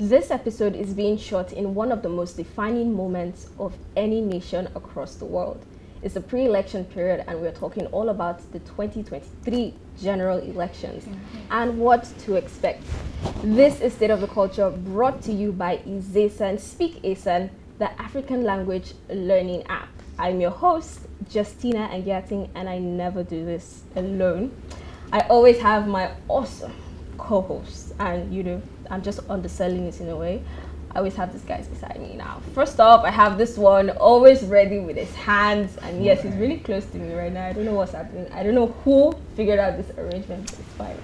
This episode is being shot in one of the most defining moments of any nation across the world. It's a pre election period, and we're talking all about the 2023 general elections mm-hmm. and what to expect. This is State of the Culture brought to you by Izesan Speak Asan, the African language learning app. I'm your host, Justina Angiating, and I never do this alone. I always have my awesome co hosts, and you know, I'm just underselling it in a way. I always have these guys beside me now. First off, I have this one always ready with his hands, and yes, he's really close to me right now. I don't know what's happening. I don't know who figured out this arrangement, but it's fine.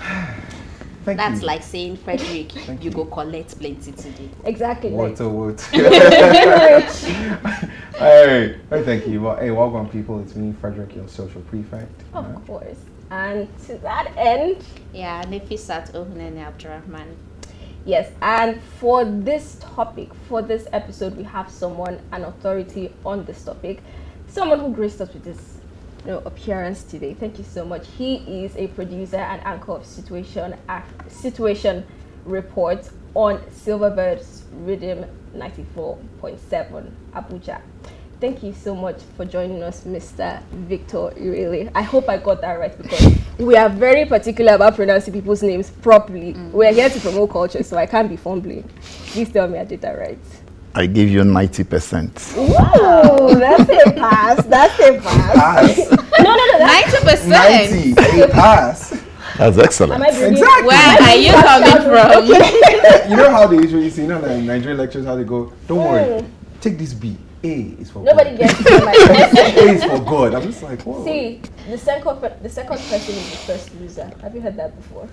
Thank That's you. like saying, Frederick, you, you, go collect plenty today. Exactly. Water, like. water. hey, hey, thank you. Well, hey, welcome, people. It's me, Frederick, your social prefect. Of course. And to that end, yeah, Nefisat Ohnene Abdurrahman. Yes, and for this topic, for this episode, we have someone, an authority on this topic, someone who graced us with this you know, appearance today. Thank you so much. He is a producer and anchor of Situation Situation Report on Silverbirds Rhythm 94.7 Abuja. Thank you so much for joining us, Mr. Victor Irele. I hope I got that right because we are very particular about pronouncing people's names properly. Mm. We're here to promote culture, so I can't be fumbling. Please tell me I did that right. I give you 90%. Wow, that's a pass. That's a pass. pass. no, no, no. 90%. 90, a pass. That's excellent. Exactly. Where are you coming from? you know how they usually say, you know, like Nigerian lectures, how they go, don't worry, mm. take this B. A is for Nobody God. gets it. A is for God. I'm just like, whoa. See, the second the second person is the first loser. Have you heard that before?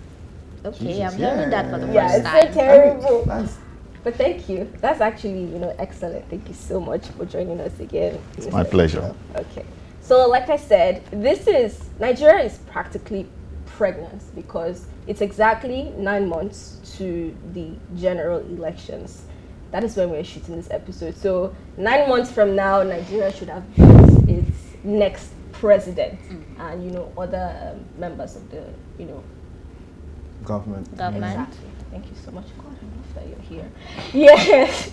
Okay, Jesus, I'm yeah. hearing that for the yeah, first time. Yeah, it's so terrible. I mean, but thank you. That's actually, you know, excellent. Thank you so much for joining us again. It's my pleasure. Okay. So, like I said, this is Nigeria is practically pregnant because it's exactly nine months to the general elections that is when we're shooting this episode. So nine months from now, Nigeria should have its next president mm. and you know other um, members of the you know government. Government. Exactly. Thank you so much. God, I love that you're here. Yes.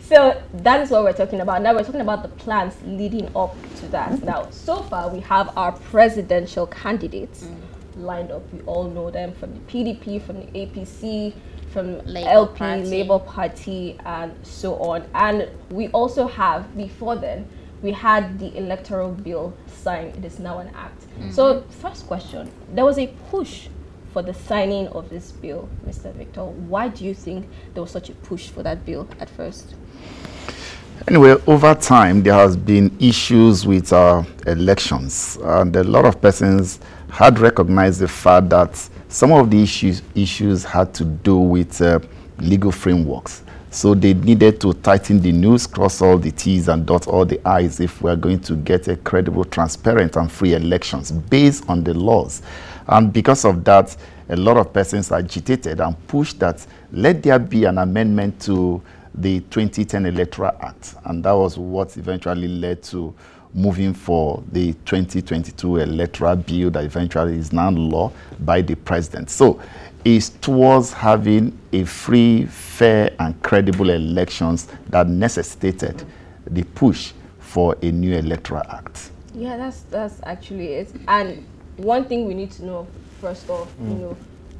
so that is what we're talking about. Now we're talking about the plans leading up to that. Now, so far we have our presidential candidates mm. lined up. We all know them from the PDP, from the APC, from Labour LP, Party. Labour Party, and so on. And we also have, before then, we had the electoral bill signed. It is now an act. Mm -hmm. So, first question there was a push for the signing of this bill, Mr. Victor. Why do you think there was such a push for that bill at first? Anyway, over time, there has been issues with uh, elections, and a lot of persons had recognized the fact that some of the issues, issues had to do with uh, legal frameworks. So they needed to tighten the noose, cross all the T's and dot all the I's if we're going to get a credible, transparent and free elections based on the laws. And because of that, a lot of persons agitated and pushed that let there be an amendment to the 2010 Electoral Act. And that was what eventually led to moving for the 2022 electoral bill that eventually is now law by the president. So it's towards having a free, fair, and credible elections that necessitated the push for a new electoral act. Yeah, that's that's actually it. And one thing we need to know first off, mm. you know,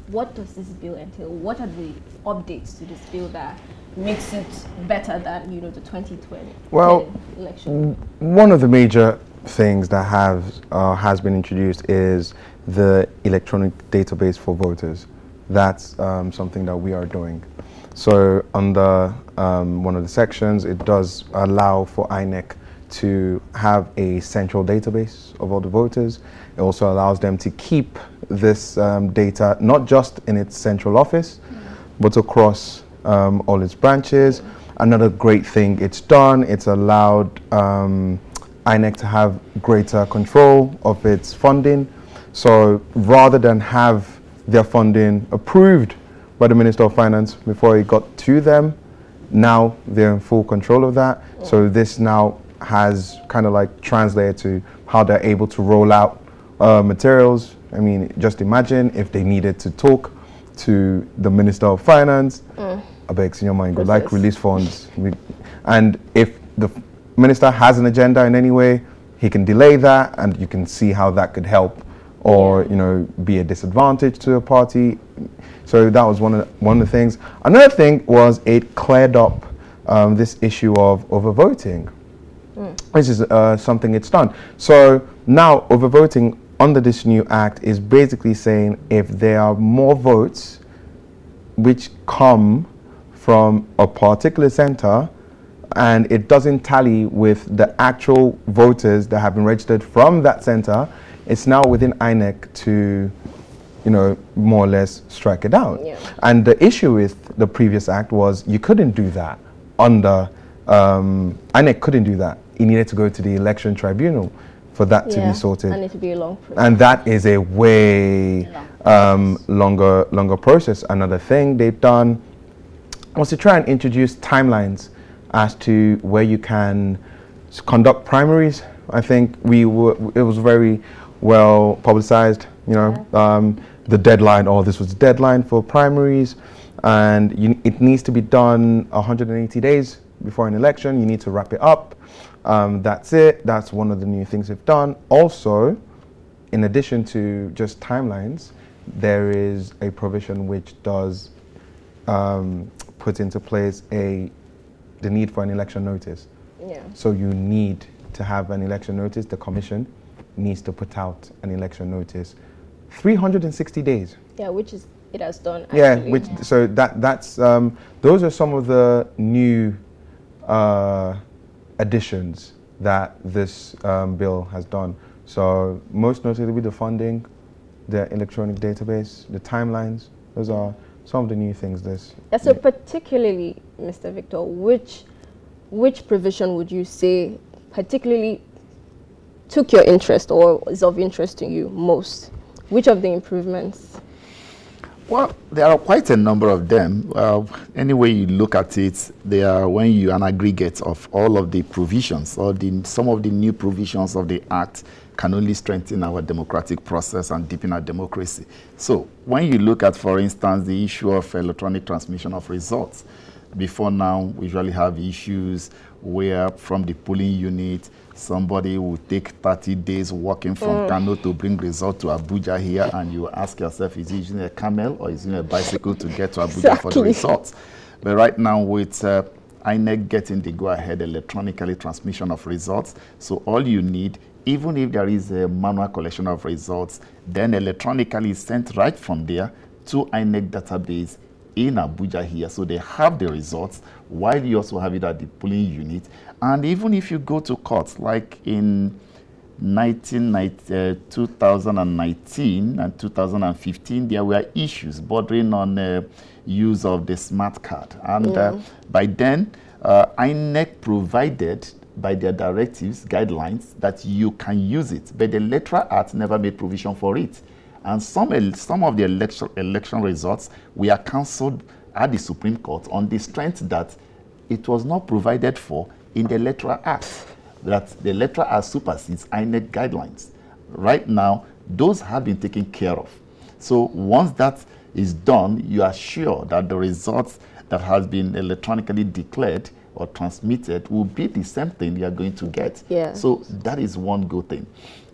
what does this bill entail? What are the updates to this bill that makes it better than you know the 2020 well, election? One of the major things that have uh, has been introduced is the electronic database for voters. That's um, something that we are doing. So under um, one of the sections, it does allow for INEC to have a central database of all the voters. It also allows them to keep this um, data not just in its central office, mm. but across um, all its branches. Another great thing it's done, it's allowed um, INEC to have greater control of its funding. So rather than have their funding approved by the Minister of Finance before it got to them, now they're in full control of that. So this now has kind of like translated to how they're able to roll out uh, materials. I mean, just imagine if they needed to talk to the Minister of Finance. Mm I beg, senior mind, go like release funds. We, and if the minister has an agenda in any way, he can delay that and you can see how that could help or, you know, be a disadvantage to a party. So that was one of the, one of the things. Another thing was it cleared up um, this issue of overvoting, mm. which is uh, something it's done. So now overvoting under this new act is basically saying if there are more votes which come from a particular center and it doesn't tally with the actual voters that have been registered from that center, it's now within INEC to, you know, more or less strike it down. Yeah. And the issue with the previous act was you couldn't do that under, um, INEC couldn't do that. It needed to go to the election tribunal for that yeah, to be sorted. And it to be a long process. And that is a way um, longer, longer process. Another thing they've done was to try and introduce timelines as to where you can conduct primaries. I think we were, it was very well publicized, you know, yeah. um, the deadline, or oh, this was the deadline for primaries, and you, it needs to be done 180 days before an election. You need to wrap it up. Um, that's it. That's one of the new things they've done. Also, in addition to just timelines, there is a provision which does um, put into place a the need for an election notice. Yeah. So you need to have an election notice. The commission needs to put out an election notice. 360 days. Yeah, which is it has done. Actually. Yeah, which yeah. so that that's um, those are some of the new uh, additions that this um, bill has done. So most notably the funding, the electronic database, the timelines. Those are some of the new things this. Yeah, so particularly, Mr. Victor, which which provision would you say particularly took your interest or is of interest to you most? Which of the improvements? Well, there are quite a number of them. Uh, any way you look at it, they are when you an aggregate of all of the provisions or the, some of the new provisions of the Act can only strengthen our democratic process and deepen our democracy. So when you look at, for instance, the issue of electronic transmission of results, before now, we usually have issues where from the polling unit, somebody will take 30 days walking from mm. Kano to bring result to Abuja here, and you ask yourself, is he using a camel or is he using a bicycle to get to Abuja exactly. for the results? But right now, with uh, INEC getting the go-ahead electronically transmission of results, so all you need even if there is a manual collection of results, then electronically sent right from there to INEC database in Abuja here. So they have the results while you also have it at the polling unit. And even if you go to courts, like in 1990, uh, 2019 and 2015, there were issues bordering on uh, use of the smart card. And yeah. uh, by then, uh, INEC provided by their directives, guidelines, that you can use it. But the electoral act never made provision for it. And some, some of the election, election results were cancelled at the Supreme Court on the strength that it was not provided for in the electoral act, that the electoral act supersedes INEC guidelines. Right now, those have been taken care of. So once that is done, you are sure that the results that has been electronically declared or transmitted will be the same thing you are going to get. Yeah. So that is one good thing.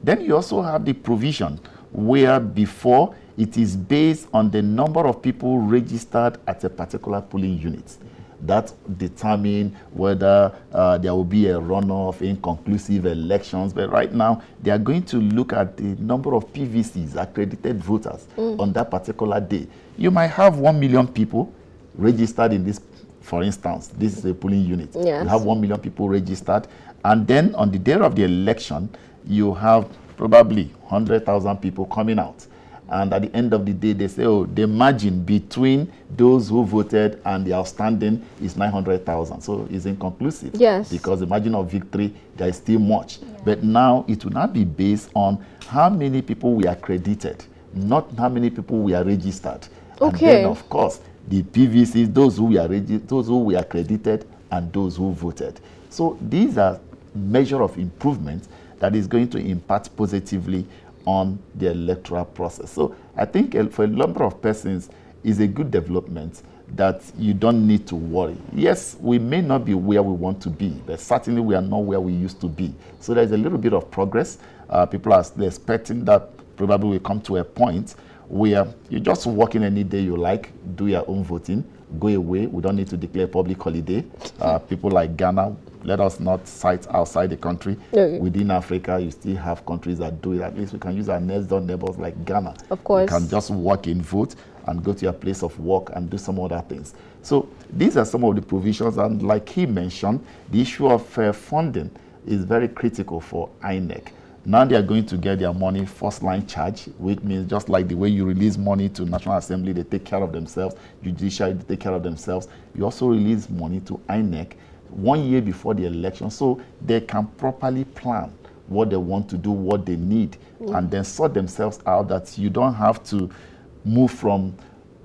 Then you also have the provision where before it is based on the number of people registered at a particular polling unit. That determine whether uh, there will be a runoff, inconclusive elections. But right now, they are going to look at the number of PVCs, accredited voters, mm. on that particular day. You might have one million people registered in this for instance, this is a polling unit. Yes. You have 1 million people registered. And then on the day of the election, you have probably 100,000 people coming out. And at the end of the day, they say, oh, the margin between those who voted and the outstanding is 900,000. So it's inconclusive. Yes. Because the margin of victory, there is still much. Yeah. But now it will not be based on how many people we are credited, not how many people we are registered. Okay. And then, of course, the PVCs, those who were those who were accredited, and those who voted. So these are measure of improvement that is going to impact positively on the electoral process. So I think for a number of persons is a good development that you don't need to worry. Yes, we may not be where we want to be, but certainly we are not where we used to be. So there's a little bit of progress. Uh, people are expecting that probably will come to a point where you just walk in any day you like, do your own voting, go away. We don't need to declare public holiday. Uh, people like Ghana, let us not cite outside the country. Okay. Within Africa, you still have countries that do it. At least we can use our next door neighbors like Ghana. Of course. You can just walk in, vote, and go to your place of work and do some other things. So these are some of the provisions. And like he mentioned, the issue of uh, funding is very critical for INEC. Now they are going to get their money first line charge, which means just like the way you release money to National Assembly, they take care of themselves, judiciary, they take care of themselves. You also release money to INEC one year before the election so they can properly plan what they want to do, what they need, mm. and then sort themselves out that you don't have to move from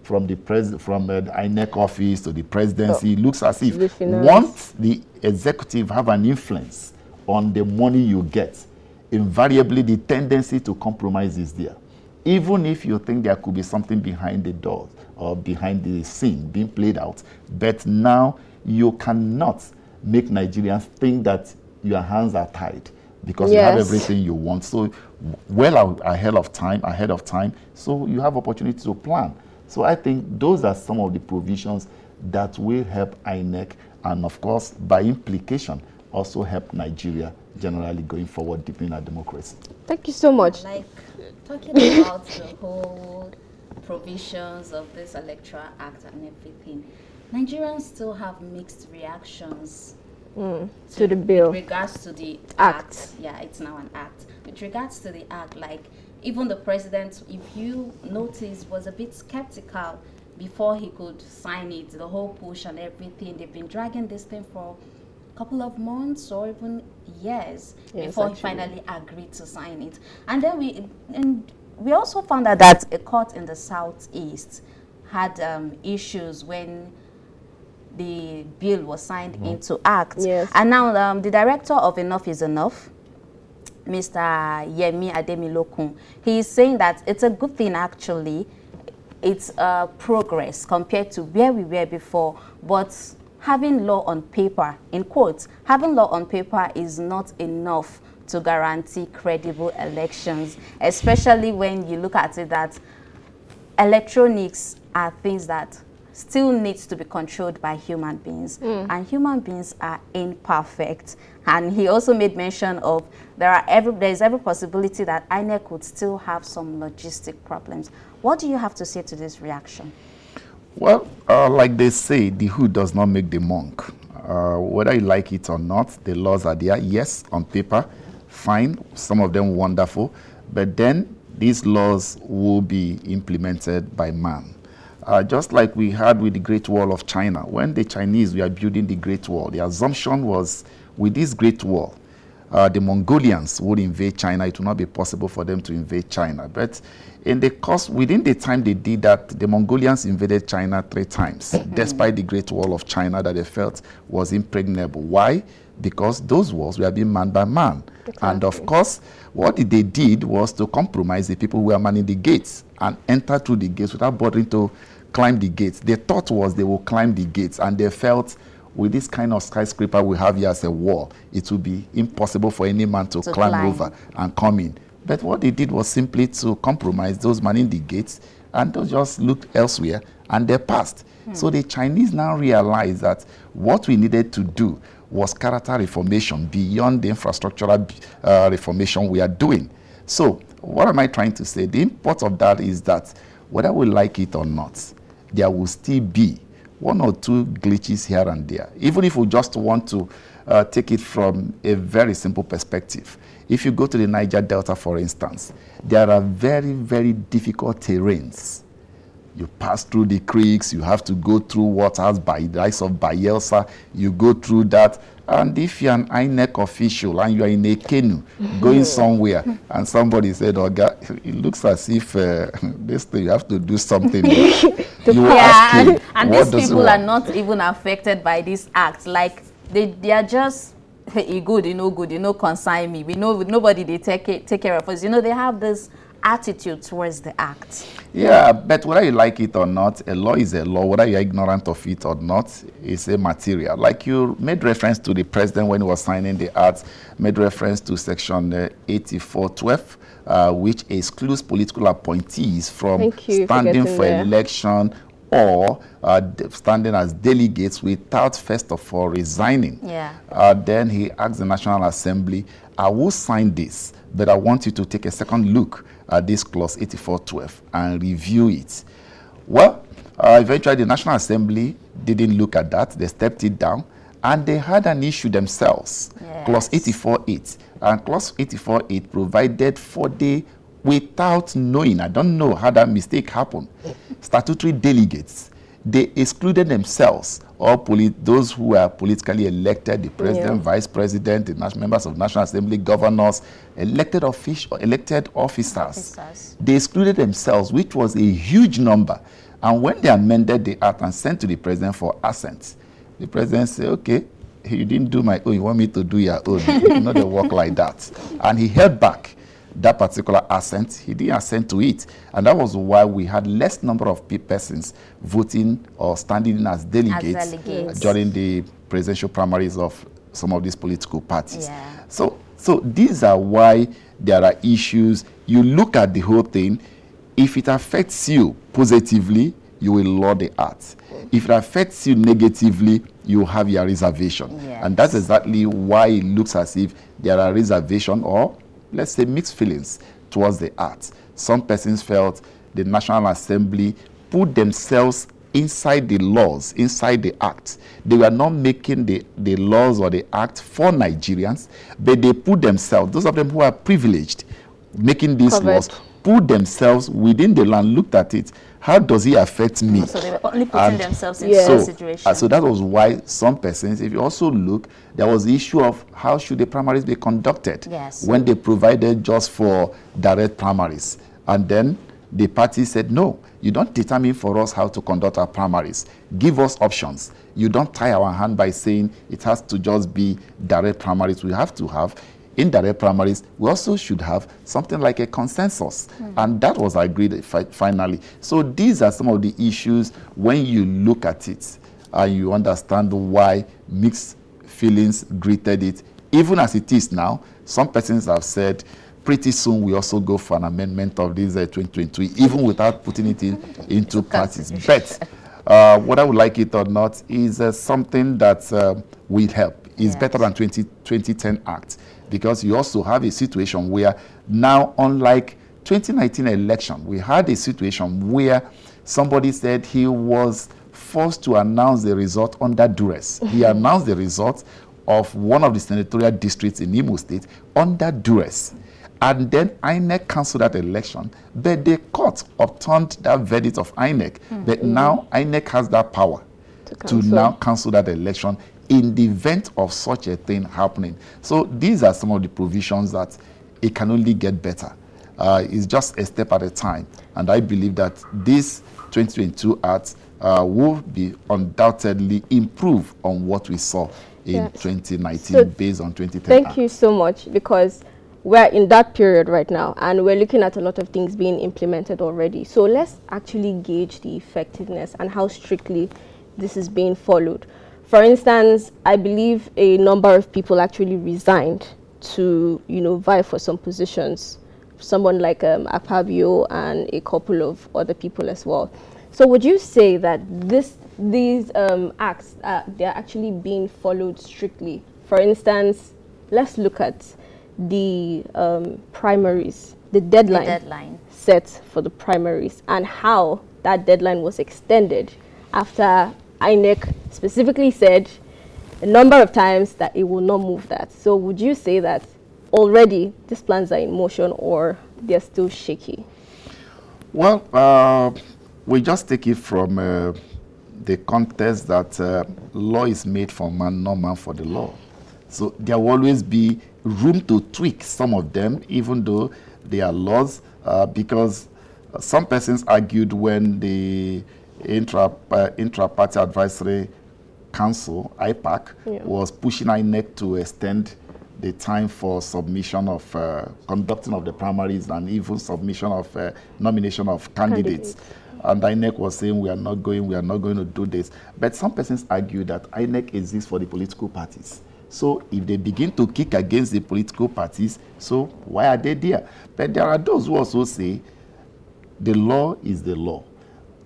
from the pres from uh, the INEC office to the presidency. Oh. It looks as if once the executive have an influence on the money you get, invariably the tendency to compromise is there. Even if you think there could be something behind the door or behind the scene being played out, but now you cannot make Nigerians think that your hands are tied because yes. you have everything you want. So well ahead of time, ahead of time, so you have opportunity to plan. So I think those are some of the provisions that will help INEC and of course by implication also help Nigeria generally going forward deepening our democracy. Thank you so much. Like talking about the whole provisions of this Electoral Act and everything, Nigerians still have mixed reactions mm, to, to, the bill. With regards to the act. act. Yeah, it's now an act. With regards to the act, like even the president, if you notice, was a bit skeptical before he could sign it, the whole push and everything. They've been dragging this thing for couple of months or even years yes, before actually. he finally agreed to sign it. And then we and we also found out that a court in the southeast had um, issues when the bill was signed mm -hmm. into act. Yes. And now um, the director of Enough is Enough, Mr. Yemi Adamolekun, he is saying that it's a good thing actually. It's uh, progress compared to where we were before, but having law on paper, in quotes, having law on paper is not enough to guarantee credible elections, especially when you look at it that electronics are things that still needs to be controlled by human beings. Mm. and human beings are imperfect. And he also made mention of there are every there is every possibility that INEC could still have some logistic problems. What do you have to say to this reaction well, uh, like they say, the hood does not make the monk. Uh, whether you like it or not, the laws are there. Yes, on paper, fine. Some of them wonderful. But then these laws will be implemented by man. Uh, just like we had with the Great Wall of China. When the Chinese were building the Great Wall, the assumption was with this Great Wall, uh, the Mongolians would invade China. It would not be possible for them to invade China. But in the course, within the time they did that, the Mongolians invaded China three times, mm-hmm. despite the Great Wall of China that they felt was impregnable. Why? Because those walls were being manned by man. Exactly. And of course, what they did was to compromise the people who were manning the gates and enter through the gates without bothering to climb the gates. The thought was they will climb the gates, and they felt with this kind of skyscraper we have here as a wall, it would be impossible for any man to, to climb, climb, over and come in. But what they did was simply to compromise those manning the gates and those just looked elsewhere and they passed. Hmm. So the Chinese now realized that what we needed to do was character reformation beyond the infrastructural uh, reformation we are doing. So what am I trying to say? The import of that is that whether we like it or not, there will still be one or two glitches here and there. Even if we just want to uh, take it from a very simple perspective. If you go to the Niger Delta, for instance, there are very, very difficult terrains. You pass through the creeks, you have to go through waters by the likes of Bayelsa, you go through that. And if you're an INEC official and you are in a canoe going somewhere, and somebody said, oh, God, it looks as if uh, this thing, you have to do something. you yeah, and, and these people are not even affected by this act. Like, they, they are just e good e no good e no concern me we know nobody they take it, take care of us you know they have this attitude towards the act. Yeah, but whether you like it or not, a law is a law. Whether you're ignorant of it or not, it's a material. Like you made reference to the president when he was signing the act, made reference to section uh, 8412, uh, which excludes political appointees from standing for, for election or uh, standing as delegates without first of all resigning. Yeah. Uh, then he asked the National Assembly, I will sign this, but I want you to take a second look at this clause 8412 and review it. Well, uh, eventually the National Assembly didn't look at that. They stepped it down and they had an issue themselves. Yes. Clause 84.8. And clause 84.8 provided for the without knowing, I don't know how that mistake happened, statutory delegates, they excluded themselves, all those who were politically elected, the president, yeah. vice president, the members of National Assembly, governors, elected, official, elected officers. officers. They excluded themselves, which was a huge number. And when they amended the act and sent to the president for assent, the president said, okay, you didn't do my own, you want me to do your own. you know, they work like that. And he held back that particular assent. He didn't assent to it. And that was why we had less number of persons voting or standing in as delegates, as delegates. during the presidential primaries of some of these political parties. Yeah. So, so these are why there are issues. You look at the whole thing. If it affects you positively, you will laud the art. Mm. If it affects you negatively, you have your reservation. Yes. And that's exactly why it looks as if there are reservation or let's say, mixed feelings towards the art. Some persons felt the National Assembly put themselves inside the laws, inside the act. They were not making the, the laws or the act for Nigerians, but they put themselves, those of them who are privileged, making these Covered. laws, put themselves within the land, looked at it. How does it affect me? So they were only putting and themselves in yeah. so, situation. Uh, so that was why some persons, if you also look, there was the issue of how should the primaries be conducted yes. when they provided just for direct primaries. And then the party said, no, you don't determine for us how to conduct our primaries. Give us options. You don't tie our hand by saying it has to just be direct primaries. We have to have indirect primaries, we also should have something like a consensus. Mm. And that was agreed fi finally. So these are some of the issues when you look at it and you understand why mixed feelings greeted it. Even as it is now, some persons have said, pretty soon we also go for an amendment of this uh, 2023, even without putting it in, into parties. But uh, whether we like it or not is uh, something that uh, will help. It's yes. better than 20, 2010 Act because you also have a situation where now, unlike 2019 election, we had a situation where somebody said he was forced to announce the result under duress. he announced the result of one of the senatorial districts in Imo State under duress. And then INEC cancelled that election, but the court overturned that verdict of INEC. Mm. But now INEC has that power to, to now cancel that election in the event of such a thing happening. So these are some of the provisions that it can only get better. Uh, it's just a step at a time. And I believe that this 2022 Act uh, will be undoubtedly improve on what we saw in yes. 2019 so based on 2010 Thank Act. you so much because we're in that period right now and we're looking at a lot of things being implemented already. So let's actually gauge the effectiveness and how strictly this is being followed. For instance, I believe a number of people actually resigned to, you know, vie for some positions. Someone like um, Akpabio and a couple of other people as well. So would you say that this these um, acts uh, they're actually being followed strictly? For instance, let's look at the um, primaries, the deadline, the deadline set for the primaries, and how that deadline was extended after INEC specifically said a number of times that it will not move that. So would you say that already these plans are in motion or they're still shaky? Well, uh, we just take it from uh, the context that uh, law is made for man, not man for the law. So there will always be room to tweak some of them, even though they are laws, uh, because some persons argued when the intra, uh, intra-party advisory council, IPAC, yeah. was pushing INEC to extend the time for submission of uh, conducting of the primaries and even submission of uh, nomination of candidates. candidates. And INEC was saying we are not going, we are not going to do this. But some persons argue that INEC exists for the political parties. So if they begin to kick against the political parties, so why are they there? But there are those who also say the law is the law.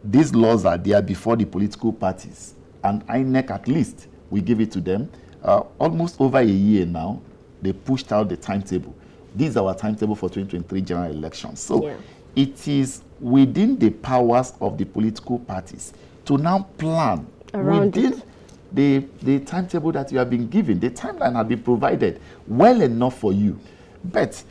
These laws are there before the political parties. And INEC at least, we give it to them. Uh, almost over a year now, they pushed out the timetable. This is our timetable for 2023 general elections. So yeah. it is within the powers of the political parties to now plan Around within it the, the timetable that you have been given, the timeline has been provided well enough for you. But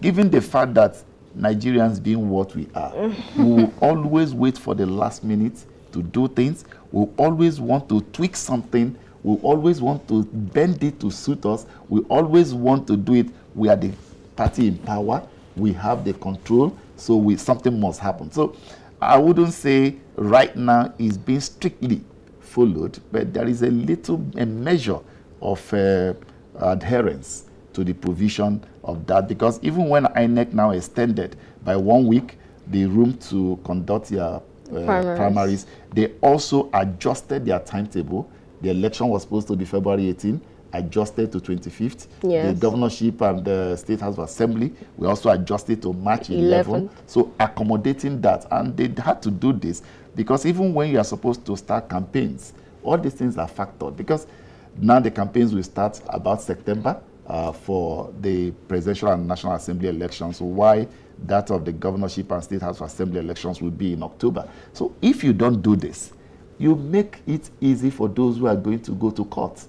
given the fact that Nigerians being what we are, we will always wait for the last minute to do things. We'll always want to tweak something. We we'll always want to bend it to suit us. We always want to do it. We are the party in power. We have the control. So we, something must happen. So I wouldn't say right now is being strictly followed, but there is a little a measure of uh, adherence to the provision of that because even when INEC now extended by one week the room to conduct their uh, primaries. primaries, they also adjusted their timetable. The election was supposed to be February 18, adjusted to 25th. Yes. The governorship and the State House of Assembly, we also adjusted to March 11. So accommodating that. And they had to do this because even when you are supposed to start campaigns, all these things are factored because now the campaigns will start about September uh, for the presidential and national assembly elections. So why that of the governorship and state house assembly elections will be in October. So if you don't do this, you make it easy for those who are going to go to court.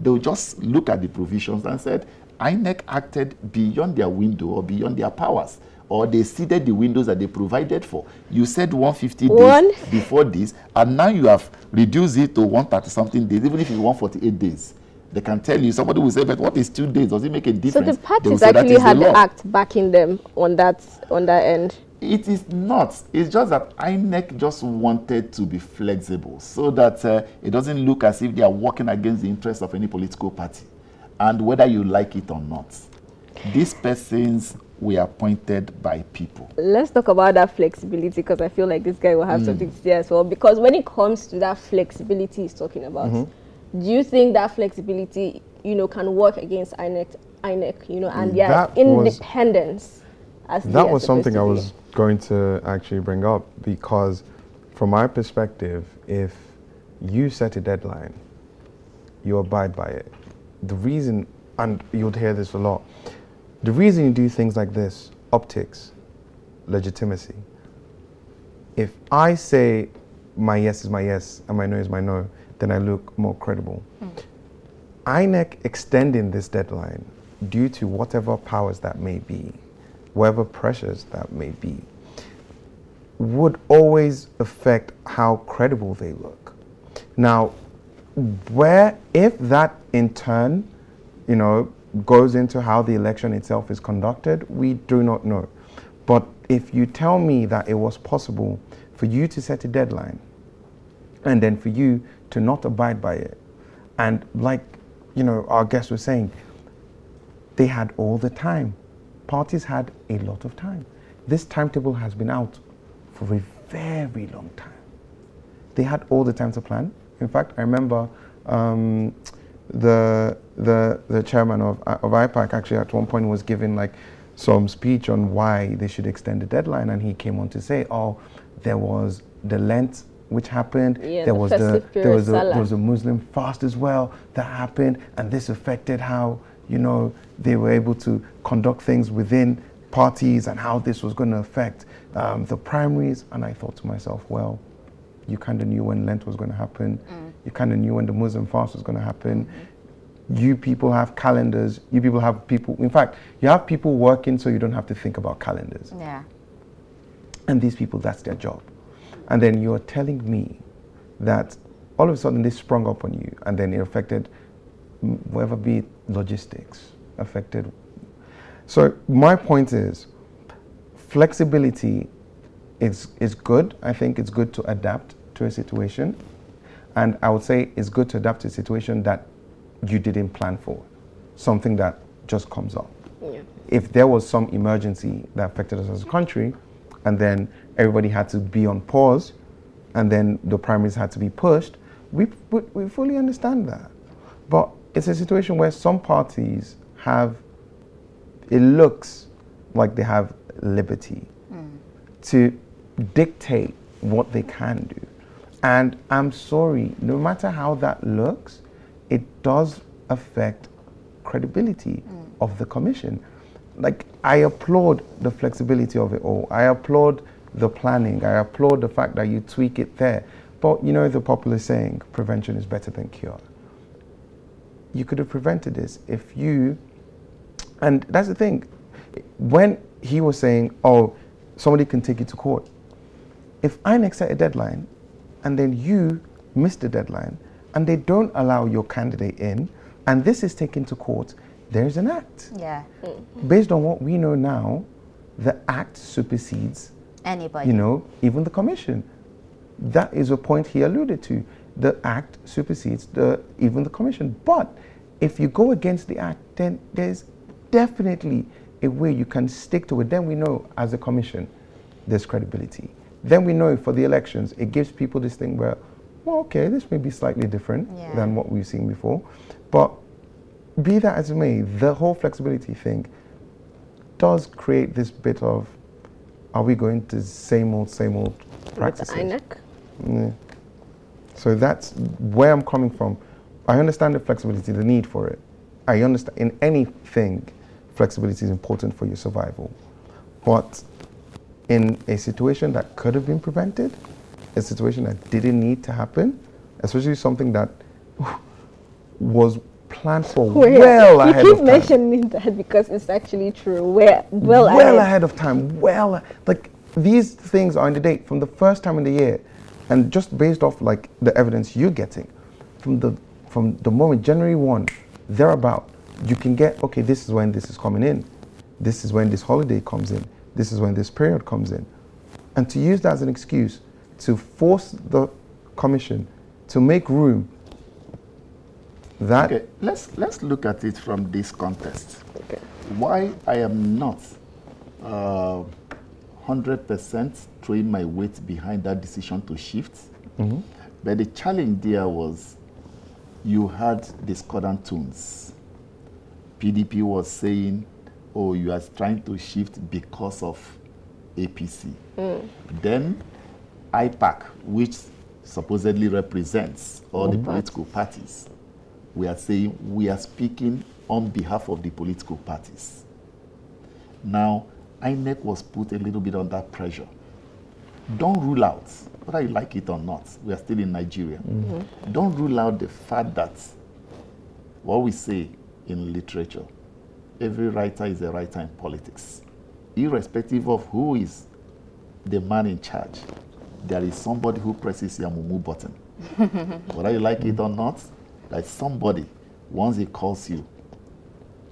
They'll just look at the provisions and said, INEC acted beyond their window or beyond their powers or they seeded the windows that they provided for. You said 150 One. days before this, and now you have reduced it to 130 something days, even if it's 148 days. They can tell you, somebody will say, but what is two days? Does it make a difference? So the parties actually had the, the act backing them on that, on that end? It is not. It's just that INEC just wanted to be flexible so that uh, it doesn't look as if they are working against the interests of any political party. And whether you like it or not, these persons were appointed by people. Let's talk about that flexibility because I feel like this guy will have mm. something to say as well. Because when it comes to that flexibility he's talking about, mm -hmm. Do you think that flexibility, you know, can work against INEC, INEC you know, and their that independence? Was, that was something I was going to actually bring up because, from my perspective, if you set a deadline, you abide by it. The reason, and you'll hear this a lot, the reason you do things like this, optics, legitimacy. If I say my yes is my yes and my no is my no, then I look more credible. Mm. INEC extending this deadline due to whatever powers that may be, whatever pressures that may be, would always affect how credible they look. Now, where if that in turn, you know, goes into how the election itself is conducted, we do not know. But if you tell me that it was possible for you to set a deadline and then for you to not abide by it, and like you know our guest was saying, they had all the time. Parties had a lot of time. This timetable has been out for a very long time. They had all the time to plan. In fact, I remember um, the the the chairman of of IPAC actually at one point was giving like some speech on why they should extend the deadline, and he came on to say, "Oh, there was the Lent which happened. Yeah, there the was the there was a, there was a Muslim fast as well that happened, and this affected how you know they were able to conduct things within parties and how this was going to affect um, the primaries. And I thought to myself, well, you kind of knew when Lent was going to happen. Mm. You kind of knew when the Muslim fast was going to happen. Mm-hmm. You people have calendars. You people have people. In fact, you have people working so you don't have to think about calendars. Yeah. And these people, that's their job. And then you're telling me that all of a sudden this sprung up on you, and then it affected whatever be it logistics, affected. So my point is, flexibility is is good. I think it's good to adapt to a situation and I would say it's good to adapt to a situation that you didn't plan for. something that just comes up. Yeah. If there was some emergency that affected us as a country, and then everybody had to be on pause, and then the primaries had to be pushed, we, we, we fully understand that. But it's a situation where some parties have, it looks like they have liberty hmm. to dictate what they can do. And I'm sorry, no matter how that looks, it does affect credibility hmm. of the commission. Like, I applaud the flexibility of it all. I applaud the planning. I applaud the fact that you tweak it there. But you know the popular saying, prevention is better than cure. You could have prevented this if you, and that's the thing, when he was saying, oh, somebody can take you to court. If INEC set a deadline and then you miss the deadline and they don't allow your candidate in and this is taken to court, there's an act. Yeah. Based on what we know now, the act supersedes, Anybody. you know, even the commission. That is a point he alluded to. The act supersedes the even the commission. But if you go against the act, then there's definitely a way you can stick to it. Then we know as a commission, there's credibility. Then we know for the elections, it gives people this thing where, well, okay, this may be slightly different Yeah. than what we've seen before. But be that as it may, the whole flexibility thing does create this bit of are we going to same old, same old With practices? INEC. Yeah. So that's where I'm coming from. I understand the flexibility, the need for it. I understand in anything, flexibility is important for your survival. But in a situation that could have been prevented, a situation that didn't need to happen, especially something that was planned for well you ahead keep of time mentioning that because it's actually true. Well, well ahead. ahead of time. Well, like these things are in the date from the first time in the year, and just based off like the evidence you're getting, from the from the moment January one, thereabout, you can get okay. This is when this is coming in. This is when this holiday comes in. This is when this period comes in, and to use that as an excuse to force the commission to make room. That Okay, let's let's look at it from this context. Okay. Why I am not uh, hundred percent throwing my weight behind that decision to shift, but the challenge there was you had discordant tones. PDP was saying, "Oh, you are trying to shift because of APC." Then IPAC, which supposedly represents all the political parties, we are saying we are speaking on behalf of the political parties. Now, INEC was put a little bit under pressure. Don't rule out, whether you like it or not, we are still in Nigeria. Mm-hmm. Mm-hmm. Don't rule out the fact that what we say in literature, every writer is a writer in politics. Irrespective of who is the man in charge, there is somebody who presses your mumu button. Whether you like it or not, there's somebody, once he calls you,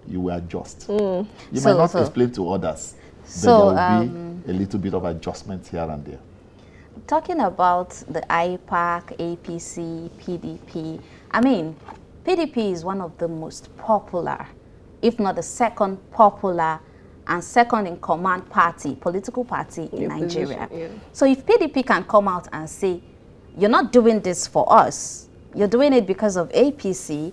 you will adjust. You So- might not so- explain to others, So, but there will um, be a little bit of adjustment here and there. Talking about the IPAC, APC, PDP, I mean, PDP is one of the most popular, if not the second popular and second in command party, political party in Yeah, Nigeria. position, yeah. So if PDP can come out and say, you're not doing this for us, you're doing it because of APC,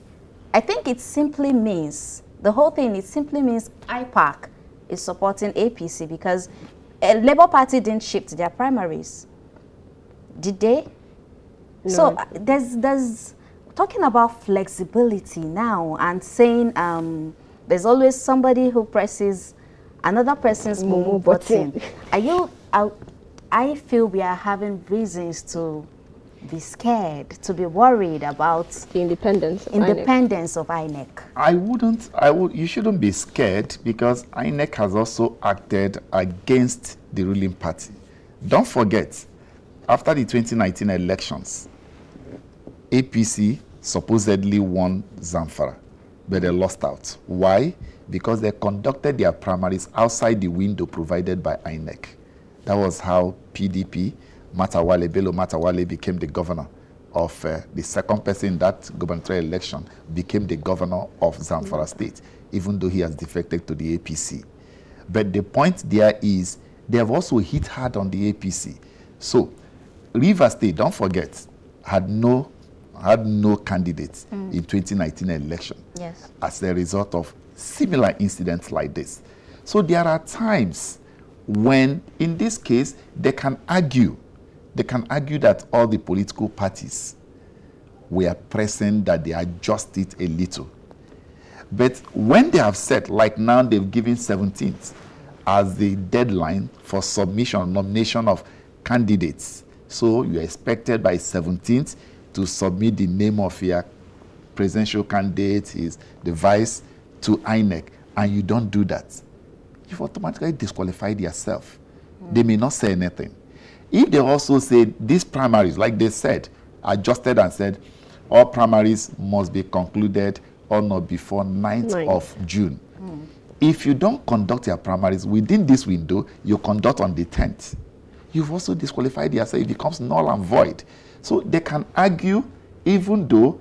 I think it simply means, the whole thing, it simply means IPAC is supporting APC because a Labour Party didn't shift their primaries. Did they? So No. uh, there's there's talking about flexibility now and saying um, there's always somebody who presses another person's Mumu mumu button. button. Are you? I, I feel we are having reasons to be scared, to be worried about The independence. of INEC. independence of INEC. I wouldn't, I would, you shouldn't be scared because INEC has also acted against the ruling party. Don't forget, after the 2019 elections, APC supposedly won Zamfara, but they lost out. Why? Because they conducted their primaries outside the window provided by INEC. That was how PDP, Matawalle, Bello Matawalle became the governor of uh, the second person in that gubernatorial election became the governor of Zamfara State, even though he has defected to the APC. But the point there is they have also hit hard on the APC. So River State, don't forget, had no had no candidates mm. in 2019 election yes. as a result of similar incidents like this. So there are times when, in this case, they can argue, they can argue that all the political parties were present, that they adjust it a little. But when they have said, like now they've given 17th as the deadline for submission, nomination of candidates, so you're expected by 17th to submit the name of your presidential candidate, his the vice to INEC, and you don't do that, you've automatically disqualified yourself. Mm. They may not say anything. If they also say these primaries, like they said, adjusted and said, all primaries must be concluded or not before 9th, 9th. of June. Mm. If you don't conduct your primaries within this window, you conduct on the 10th you've also disqualified yourself. It becomes null and void. So they can argue, even though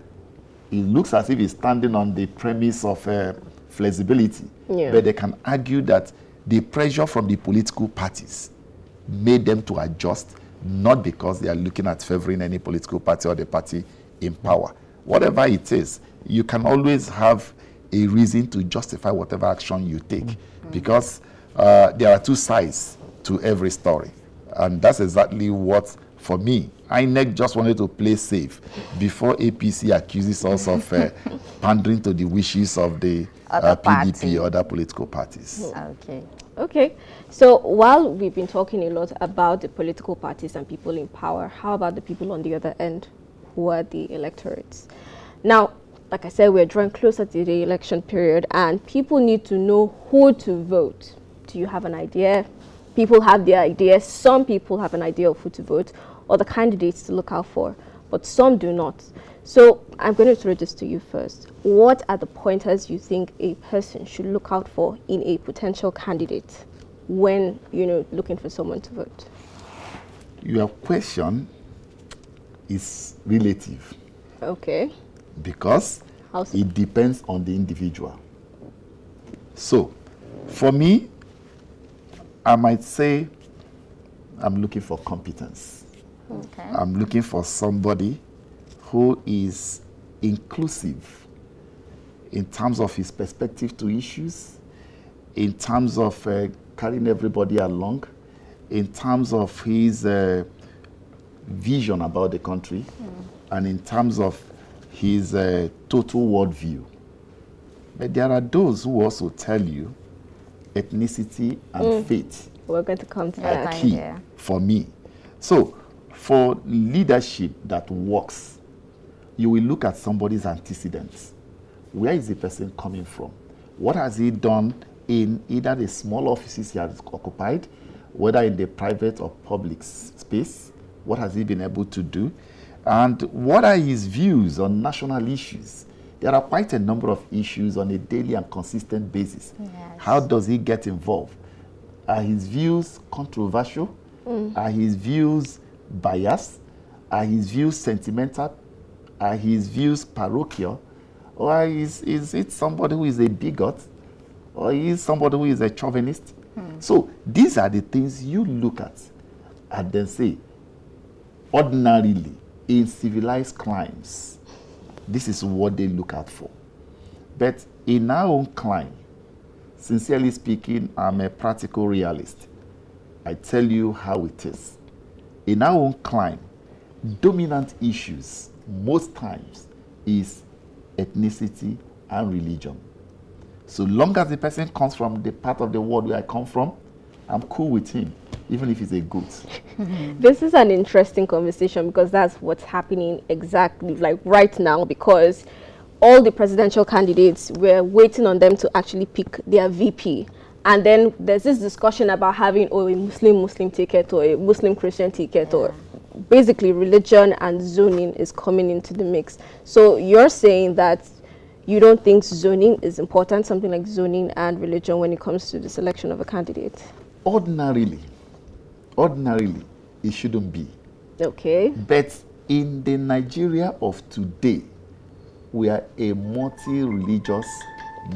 it looks as if it's standing on the premise of uh, flexibility, yeah. but they can argue that the pressure from the political parties made them to adjust, not because they are looking at favoring any political party or the party in power. Whatever it is, you can always have a reason to justify whatever action you take mm -hmm. because uh, there are two sides to every story. And that's exactly what, for me, INEC just wanted to play safe before APC accuses us of uh, pandering to the wishes of the uh, PDP, or other political parties. Okay. Okay. So while we've been talking a lot about the political parties and people in power, how about the people on the other end who are the electorates? Now, like I said, we're drawing closer to the election period and people need to know who to vote. Do you have an idea? people have their ideas. Some people have an idea of who to vote or the candidates to look out for, but some do not. So I'm going to throw this to you first. What are the pointers you think a person should look out for in a potential candidate when, you know, looking for someone to vote? Your question is relative. Okay. Because so? it depends on the individual. So, for me, I might say I'm looking for competence. Okay. I'm looking for somebody who is inclusive in terms of his perspective to issues, in terms of uh, carrying everybody along, in terms of his uh, vision about the country, mm. and in terms of his uh, total worldview. But there are those who also tell you ethnicity and mm. faith We're going to come to that. key yeah. for me. So, for leadership that works, you will look at somebody's antecedents. Where is the person coming from? What has he done in either the small offices he has occupied, whether in the private or public space? What has he been able to do? And what are his views on national issues? There are quite a number of issues on a daily and consistent basis. Yes. How does he get involved? Are his views controversial? Mm. Are his views biased? Are his views sentimental? Are his views parochial? Or is, is it somebody who is a bigot? Or is somebody who is a chauvinist? Mm. So these are the things you look at and then say, ordinarily, in civilized climes, this is what they look out for. But in our own clime, sincerely speaking, I'm a practical realist. I tell you how it is. In our own clime, dominant issues most times is ethnicity and religion. So long as the person comes from the part of the world where I come from, I'm cool with him even if he's a goat. this is an interesting conversation because that's what's happening exactly like right now because all the presidential candidates were waiting on them to actually pick their VP. And then there's this discussion about having oh, a Muslim Muslim ticket or a Muslim Christian ticket yeah. or basically religion and zoning is coming into the mix. So you're saying that you don't think zoning is important, something like zoning and religion when it comes to the selection of a candidate? Ordinarily, ordinarily, it shouldn't be. Okay. But In the Nigeria of today, we are a multi-religious,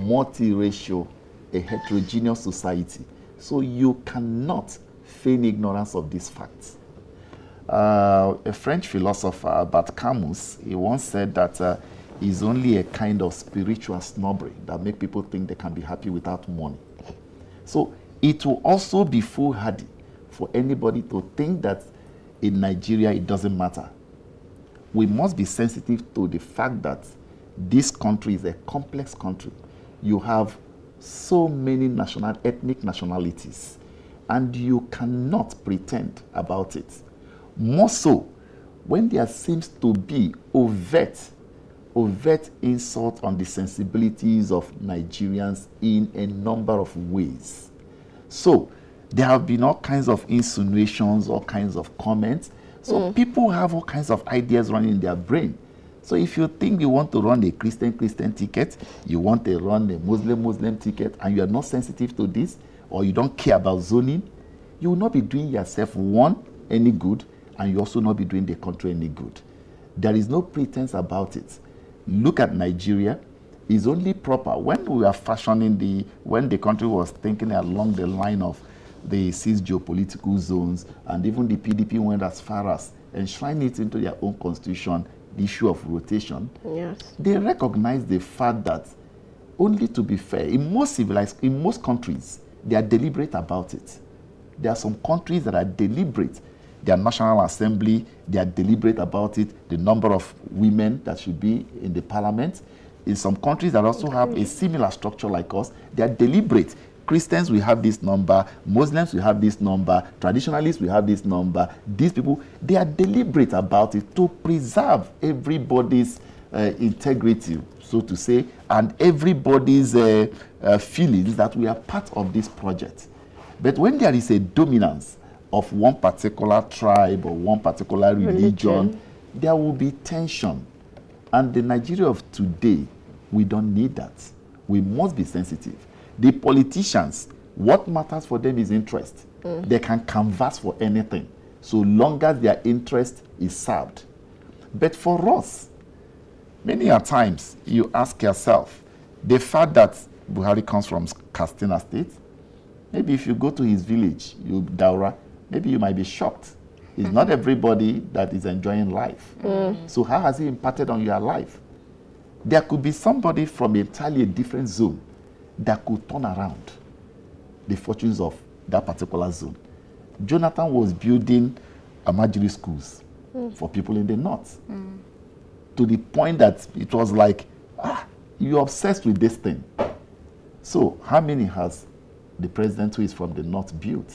multi-racial, a heterogeneous society. So you cannot feign ignorance of these facts. Uh, a French philosopher, Albert Camus, he once said that uh, it's only a kind of spiritual snobbery that make people think they can be happy without money. So it will also be foolhardy for anybody to think that in Nigeria it doesn't matter. We must be sensitive to the fact that this country is a complex country. You have so many national, ethnic nationalities, and you cannot pretend about it. More so when there seems to be overt, overt insult on the sensibilities of Nigerians in a number of ways. So there have been all kinds of insinuations, all kinds of comments. So mm. people have all kinds of ideas running in their brain. So if you think you want to run a Christian Christian ticket, you want to run a Muslim Muslim ticket, and you are not sensitive to this, or you don't care about zoning, you will not be doing yourself one any good, and you also not be doing the country any good. There is no pretense about it. Look at Nigeria. It's only proper when we are fashioning the when the country was thinking along the line of the six geopolitical zones, and even the PDP went as far as enshrining it into their own constitution the issue of rotation, yes. they recognize the fact that only to be fair, in most civilized, in most countries, they are deliberate about it. There are some countries that are deliberate. Their National Assembly, they are deliberate about it, the number of women that should be in the parliament. In some countries that also have a similar structure like us, they are deliberate. Christians we have this number, Muslims we have this number, traditionalists we have this number. These people, they are deliberate about it to preserve everybody's uh, integrity, so to say, and everybody's uh, uh, feelings that we are part of this project. But when there is a dominance of one particular tribe or one particular religion, religion. there will be tension. And the Nigeria of today, we don't need that. We must be sensitive the politicians, what matters for them is interest. Mm. They can canvass for anything, so long as their interest is served. But for us, many a times you ask yourself, the fact that Buhari comes from Katsina State, maybe if you go to his village, you Daura, maybe you might be shocked. It's not mm-hmm. everybody that is enjoying life. Mm. So how has it impacted on your life? There could be somebody from entirely a different zone that could turn around the fortunes of that particular zone. Jonathan was building Almajiri schools mm. for people in the north mm. to the point that it was like, ah, you're obsessed with this thing. So, how many has the president who is from the north built?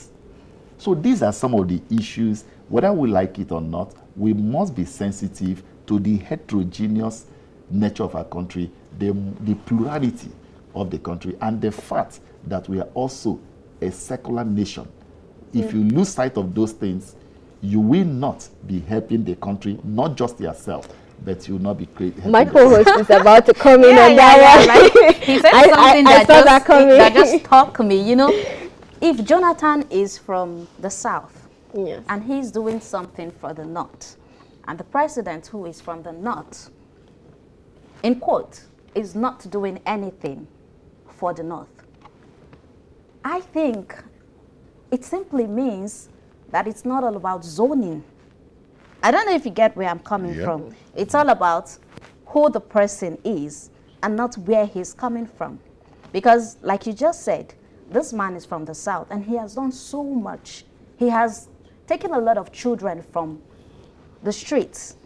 So, these are some of the issues, whether we like it or not, we must be sensitive to the heterogeneous nature of our country, the, the plurality of the country and the fact that we are also a secular nation. If you lose sight of those things, you will not be helping the country, not just yourself, but you will not be creating. My co-host is about to come in yeah, on yeah, that yeah, one. Like, he said I, something I, I that, just, that, that just struck me. You know, if Jonathan is from the south yes. and he's doing something for the north, and the president who is from the north, in quote, is not doing anything for the North. I think it simply means that it's not all about zoning. I don't know if you get where I'm coming yep. from. It's all about who the person is and not where he's coming from. Because, like you just said, this man is from the South and he has done so much. He has taken a lot of children from the streets.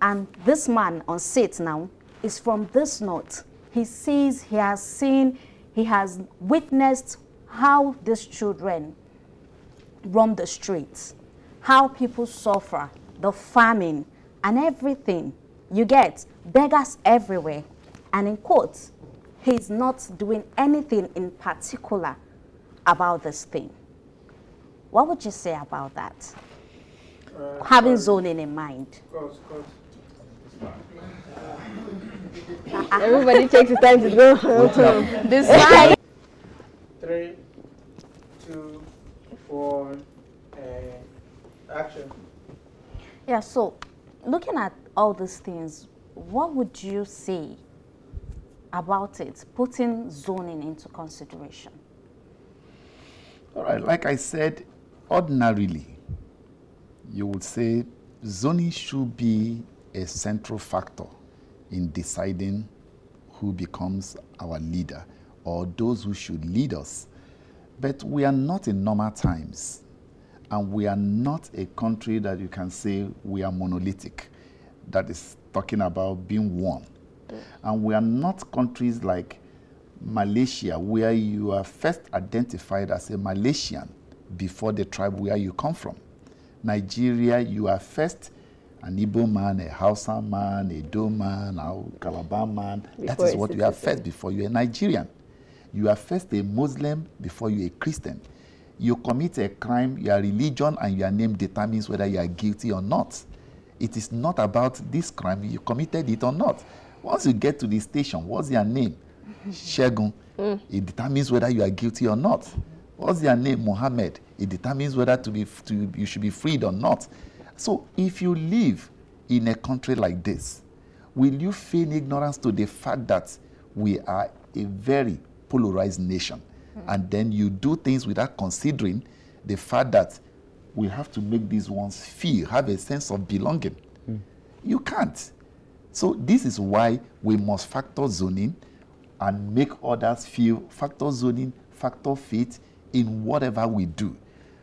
And this man on seat now is from this North he sees, he has seen, he has witnessed how these children roam the streets, how people suffer, the famine, and everything. You get beggars everywhere. And in quotes, he's not doing anything in particular about this thing. What would you say about that? Uh, Having zoning in mind. Cause, cause Everybody takes the time to go. this side. Three, two, four, and action. Yeah, so looking at all these things, what would you say about it, putting zoning into consideration? All right, like I said, ordinarily, you would say zoning should be a central factor in deciding who becomes our leader or those who should lead us. But we are not in normal times, and we are not a country that you can say we are monolithic, that is talking about being one. And we are not countries like Malaysia, where you are first identified as a Malaysian before the tribe where you come from. Nigeria, you are first an Igbo man, a Hausa man, a Do man, a Calabar man. that Before is a what you are first before you're a Nigerian. You are first a Muslim before you're a Christian. You commit a crime, your religion and your name determines whether you are guilty or not. It is not about this crime, you committed it or not. Once you get to the station, what's your name? Shegun. Hmm. It determines whether you are guilty or not. What's your name? Mohammed. It determines whether to be to, you should be freed or not. So if you live in a country like this, will you feign ignorance to the fact that we are a very polarized nation? Hmm. And then you do things without considering the fact that we have to make these ones feel, have a sense of belonging. Hmm. You can't. So this is why we must factor zoning and make others feel factor zoning, factor fit in whatever we do.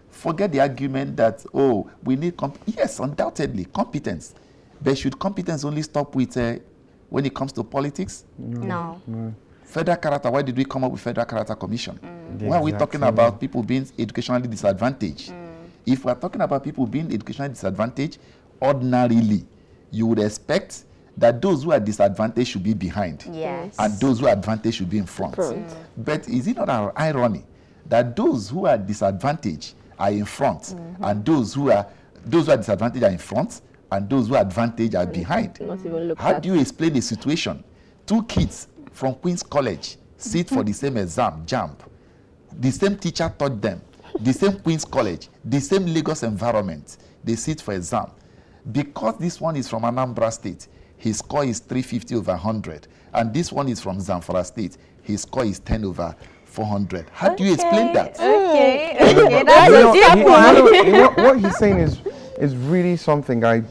Forget the argument that, oh, we need, comp- yes, undoubtedly, competence. But should competence only stop with uh, when it comes to politics? No. Federal character, why did we come up with Federal Character Commission? The Why are we talking about people being educationally disadvantaged? If we're talking about people being educationally disadvantaged, ordinarily, you would expect that those who are disadvantaged should be behind Yes. and those who are advantaged should be in front. Front. Mm. But is it not an irony that those who are disadvantaged are in front mm-hmm. and those who are those who are disadvantaged are in front and those who are advantaged are behind? Not even looked How at. do you explain the situation? Two kids from Queen's College sit for the same exam, jump. The same teacher taught them, the same Queen's College, the same Lagos environment. They sit for exam. Because this one is from Anambra State, his score is 350 over 100. And this one is from Zamfara State, his score is 10 over 400. How do you explain that? Okay, But- okay, that's you a deep one. you know, what, what he's saying is is really something I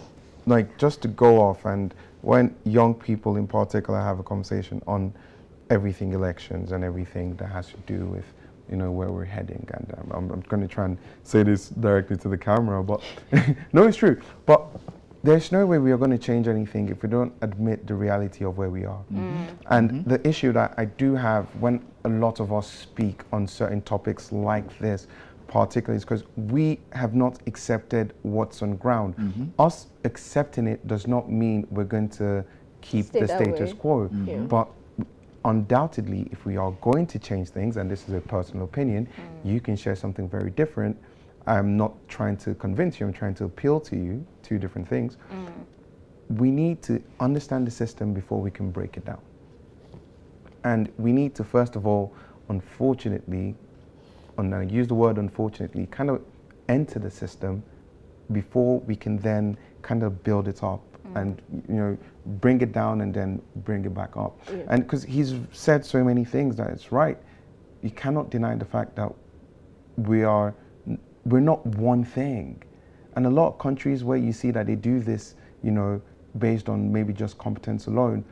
like just to go off and when young people in particular have a conversation on everything elections and everything that has to do with you know where we're heading and um, I'm, I'm going to try and say this directly to the camera but no it's true but there's no way we are going to change anything if we don't admit the reality of where we are mm-hmm. Mm-hmm. and mm-hmm. the issue that I do have when a lot of us speak on certain topics like this, particularly, is because we have not accepted what's on ground. Us accepting it does not mean we're going to keep Stay the status way. quo. Yeah. But undoubtedly, if we are going to change things, and this is a personal opinion, mm. you can share something very different. I'm not trying to convince you, I'm trying to appeal to you, two different things. Mm. We need to understand the system before we can break it down. And we need to, first of all, unfortunately, and I use the word unfortunately, kind of enter the system before we can then kind of build it up mm. and you know bring it down and then bring it back up. Yeah. And because he's said so many things that it's right, you cannot deny the fact that we are we're not one thing. And a lot of countries where you see that they do this, you know, based on maybe just competence alone,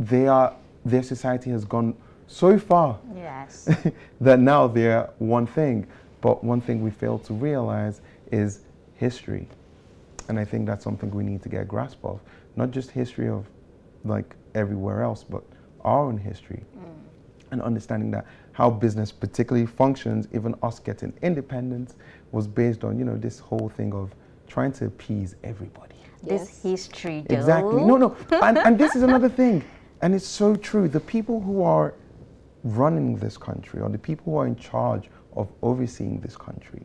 they are their society has gone so far Yes. that now they're one thing. But one thing we fail to realize is history. And I think that's something we need to get a grasp of. Not just history of like everywhere else, but our own history. Mm. And understanding that how business particularly functions, even us getting independence, was based on, you know, this whole thing of trying to appease everybody. This Yes. history, though. Exactly. No, no. And, and this is another thing. And it's so true. The people who are running this country or the people who are in charge of overseeing this country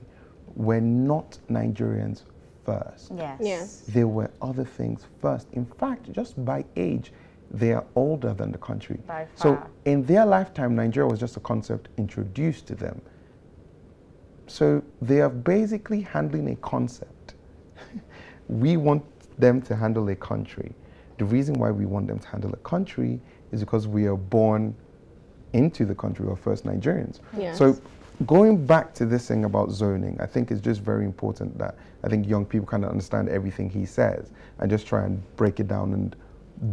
were not Nigerians first. Yes. Yes. There were other things first. In fact, just by age, they are older than the country. By So in their lifetime, Nigeria was just a concept introduced to them. So they are basically handling a concept. we want them to handle a country, the reason why we want them to handle a country is because we are born into the country. We're first Nigerians. Yes. So going back to this thing about zoning, I think it's just very important that I think young people kind of understand everything he says and just try and break it down and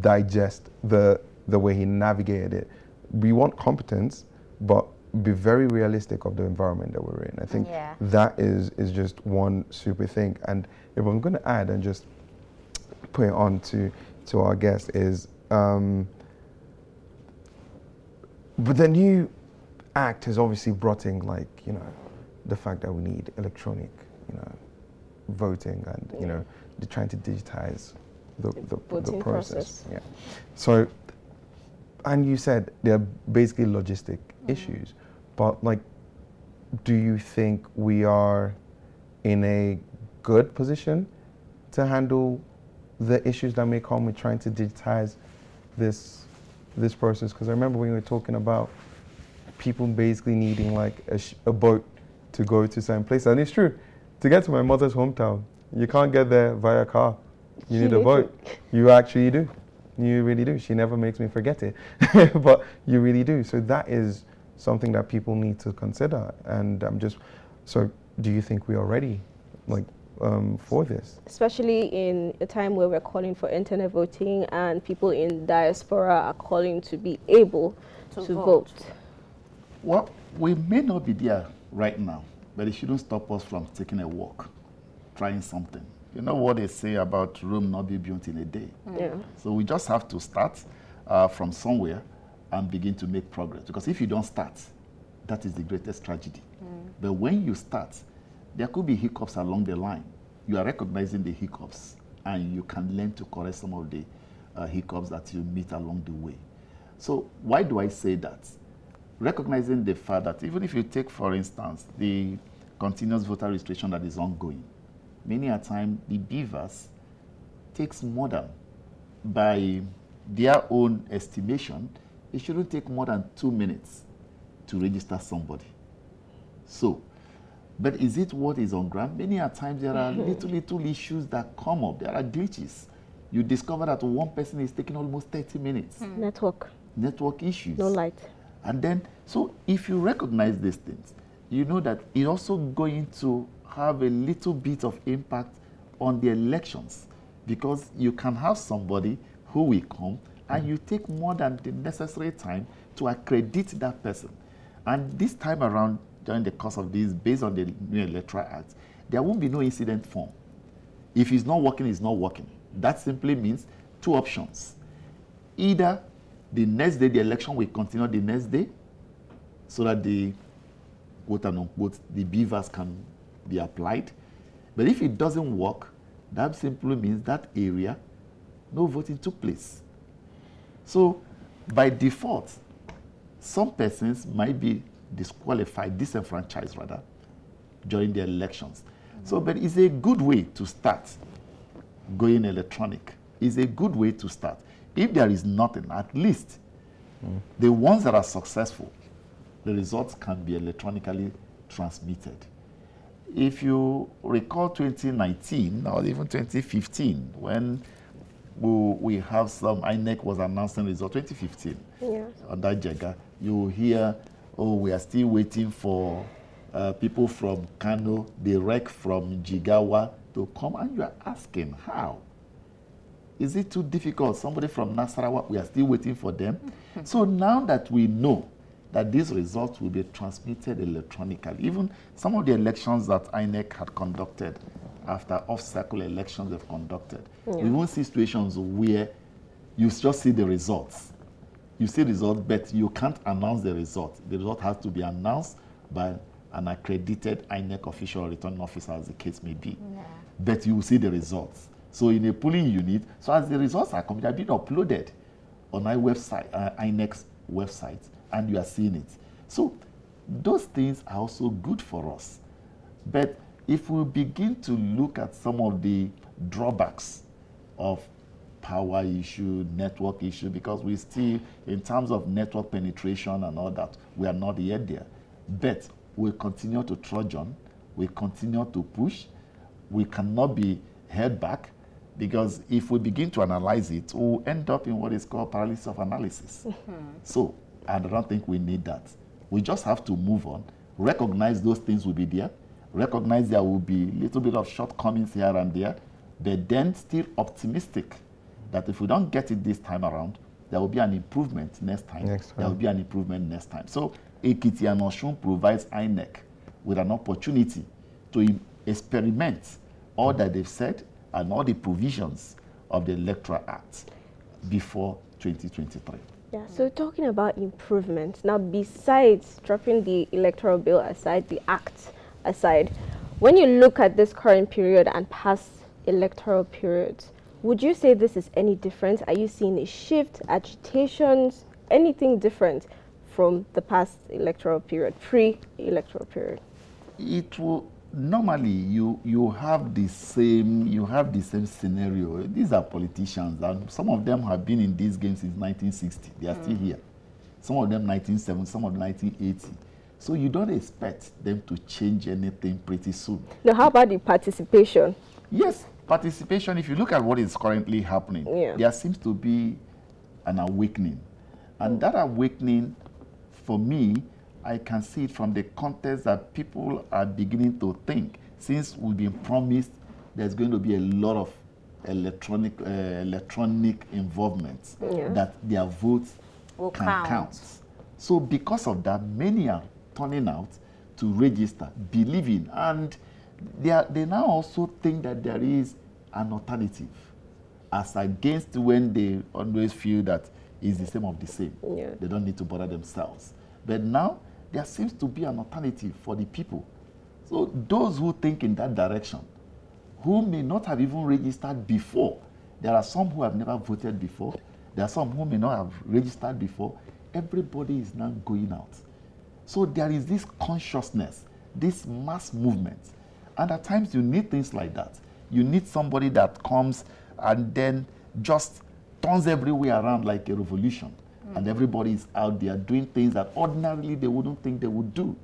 digest the the way he navigated it. We want competence, but be very realistic of the environment that we're in. I think Yeah. that is is just one super thing. And if I'm going to add and just put it on to to our guest is um, but the new act has obviously brought in like you know the fact that we need electronic you know voting and you know they're trying to digitize the, the, the process. process. Yeah. So and you said they're basically logistic mm-hmm. issues, but like, do you think we are in a good position to handle the issues that may come with trying to digitize this this process? Because I remember when we were talking about people basically needing like a, sh- a boat to go to certain places, and it's true. To get to my mother's hometown, you can't get there via car. You need a boat. You actually do. You really do. She never makes me forget it, but you really do. So that is something that people need to consider. And I'm just so. Do you think we are ready, like, um, for this? especially in a time where we're calling for internet voting and people in diaspora are calling to be able To to, vote. vote. Well, we may not be there right now, but it shouldn't stop us from taking a walk, trying something. You know what they say about Rome not be built in a day. Yeah. So we just have to start uh, from somewhere and begin to make progress. Because if you don't start, that is the greatest tragedy. But when you start, there could be hiccups along the line. You are recognizing the hiccups, and you can learn to correct some of the uh, hiccups that you meet along the way. So why do I say that? Recognizing the fact that even if you take, for instance, the continuous voter registration that is ongoing, many a time the BVAS takes more than by their own estimation, it shouldn't take more than two minutes to register somebody. So, but is it what is on ground? Many a times there are mm-hmm. little, little issues that come up. There are glitches. You discover that one person is taking almost 30 minutes. Hmm. Network, Network issues. no light. And then, so if you recognize these things, you know that it's also going to have a little bit of impact on the elections because you can have somebody who will come and you take more than the necessary time to accredit that person. And this time around, during the course of this, based on the new electoral act, there won't be no incident form. If it's not working, it's not working. That simply means two options. Either the next day the election will continue the next day so that the quote unquote the BVAS can be applied. But if it doesn't work, that simply means that area no voting took place. So by default, some persons might be disqualified, disenfranchised rather, during the elections. So, but it's a good way to start going electronic. It's a good way to start. If there is nothing, at least hmm. the ones that are successful, the results can be electronically transmitted. If you recall 2019 or even 2015, when we, we have some, INEC was announcing results 2015 Yeah. on that Jega, you hear, oh, we are still waiting for uh, people from Kano, direct from Jigawa to come, and you are asking how. Is it too difficult? Somebody from Nasarawa, we are still waiting for them. so now that we know that these results will be transmitted electronically, even some of the elections that INEC had conducted after off-cycle elections they've conducted, we won't see situations where you just see the results you see results, but you can't announce the result. The result has to be announced by an accredited INEC official or returning officer, as the case may be. But you will see the results. So in a polling unit, so as the results are coming, they're being uploaded on our website, uh, INEC's website, and you are seeing it. So those things are also good for us. But if we begin to look at some of the drawbacks of power issue, network issue, because we still, in terms of network penetration and all that, we are not yet there. But we continue to trudge on, we continue to push, we cannot be held back. Because if we begin to analyze it, we'll end up in what is called paralysis of analysis. Mm-hmm. So I don't think we need that. We just have to move on, recognize those things will be there, recognize there will be a little bit of shortcomings here and there, but then still optimistic that if we don't get it this time around, there will be an improvement next time. Next There will be an improvement next time. So Ekiti and Osun provides INEC with an opportunity to experiment all that they've said and all the provisions of the Electoral Act before 2023. Yeah, mm. so talking about improvements, now besides dropping the electoral bill aside, the act aside, when you look at this current period and past electoral periods, would you say this is any different? Are you seeing a shift, agitations, anything different from the past electoral period, pre-electoral period? it will normally you you have the same you have the same scenario these are politicians and some of them have been in these games since 1960 they are still mm. here some of them 1970 some of them 1980 so you don't expect them to change anything pretty soon Now, how about the participation? Yes, participation. If you look at what is currently happening, Yeah. there seems to be an awakening. And mm. that awakening, for me, I can see it from the context that people are beginning to think. Since we've been promised there's going to be a lot of electronic uh, electronic involvement, Yeah. that their votes Will can count. count. So because of that, many are turning out to register, believing, and they, are, they now also think that there is an alternative, as against when they always feel that it's the same of the same. Yeah. They don't need to bother themselves. But now there seems to be an alternative for the people. So those who think in that direction, who may not have even registered before. There are some who have never voted before. There are some who may not have registered before. Everybody is now going out. So there is this consciousness, this mass movement. And at times you need things like that. You need somebody that comes and then just turns everywhere around like a revolution. And everybody is out there doing things that ordinarily they wouldn't think they would do.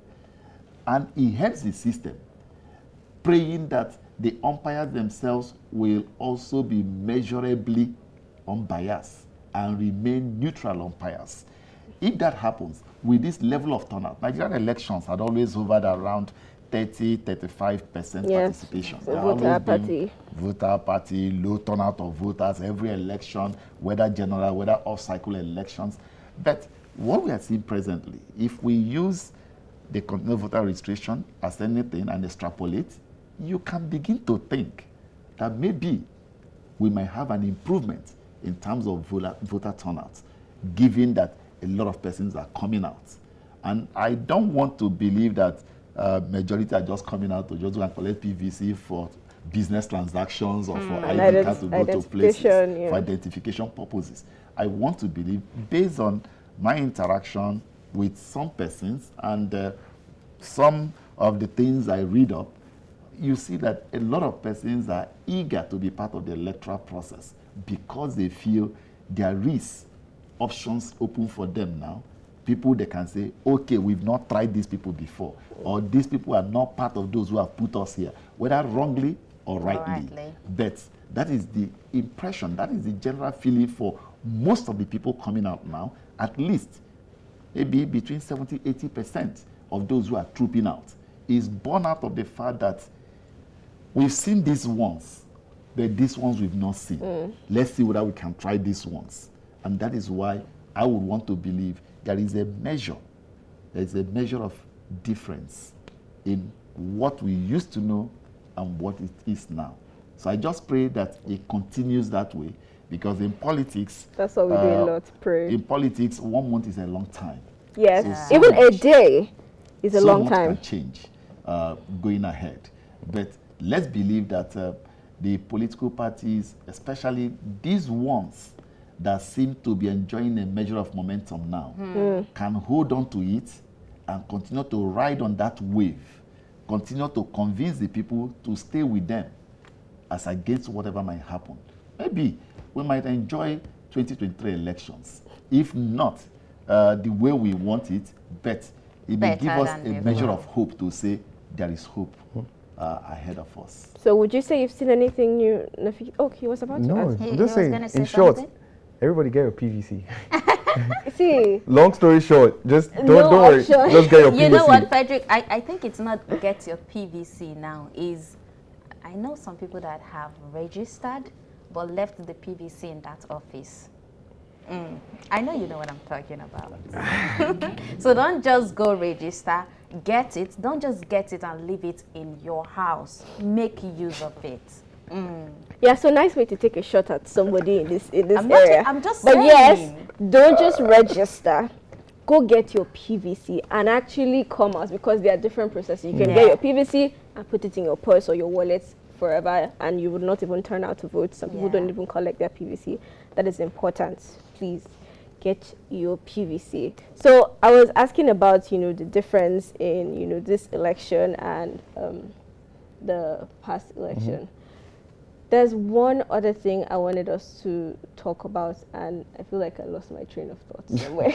And it helps the system praying that the umpires themselves will also be measurably unbiased and remain neutral umpires. If that happens with this level of turnout, Nigerian elections had always hovered around 30, 35% Yes. participation. So voter apathy. Voter apathy, low turnout of voters every election, whether general, whether off-cycle elections. But what we are seeing presently, if we use the continual voter registration as anything and extrapolate, you can begin to think that maybe we might have an improvement in terms of voter, voter turnout, given that a lot of persons are coming out. And I don't want to believe that uh, majority are just coming out to just go and collect PVC for business transactions or for And ID ident- cards to go to places yeah. for identification purposes. I want to believe, based on my interaction with some persons and uh, some of the things I read up, you see that a lot of persons are eager to be part of the electoral process because they feel there is options open for them now. People they can say, okay, we've not tried these people before, or these people are not part of those who have put us here, whether wrongly or rightly. rightly. But that is the impression, that is the general feeling for most of the people coming out now, at least maybe between 70 80 percent of those who are trooping out is born out of the fact that we've seen these ones but these ones we've not seen mm. let's see whether we can try these ones and that is why i would want to believe there is a measure there is a measure of difference in what we used to know and what it is now so i just pray that it continues that way because in politics That's what we do a uh, lot, pray. in politics, one month is a long time. Yes, So even a day is a so long much time. Can change uh, going ahead, but let's believe that uh, the political parties, especially these ones that seem to be enjoying a measure of momentum now, can hold on to it and continue to ride on that wave, continue to convince the people to stay with them as against whatever might happen. Maybe we might enjoy 2023 elections. If not uh, the way we want it, but it may give us a before. measure of hope to say there is hope. uh, ahead of us. So would you say you've seen anything new? Nafi- Oh, he was about to No, ask. He- I'm he just was saying. say In short, something? Everybody get your PVC. See, Long story short, just don't No don't worry. option. Just get your PVC. You know what, Frederick? I, I think it's not get your PVC now. Is I know some people that have registered but left the PVC in that office. Mm. I know you know what I'm talking about. so don't just go register, get it. Don't just get it and leave it in your house. Make use of it. Mm. yeah, so nice way to take a shot at somebody in this in this I'm not- area. I'm just But yes, don't just register. Go get your PVC and actually come out because there are different processes. You can Yeah. get your PVC and put it in your purse or your wallet forever, and you would not even turn out to vote. Some people don't even collect their PVC. That is important. Please get your PVC. So I was asking about you know the difference in you know this election and um, the past election. There's one other thing I wanted us to talk about, and I feel like I lost my train of thought somewhere.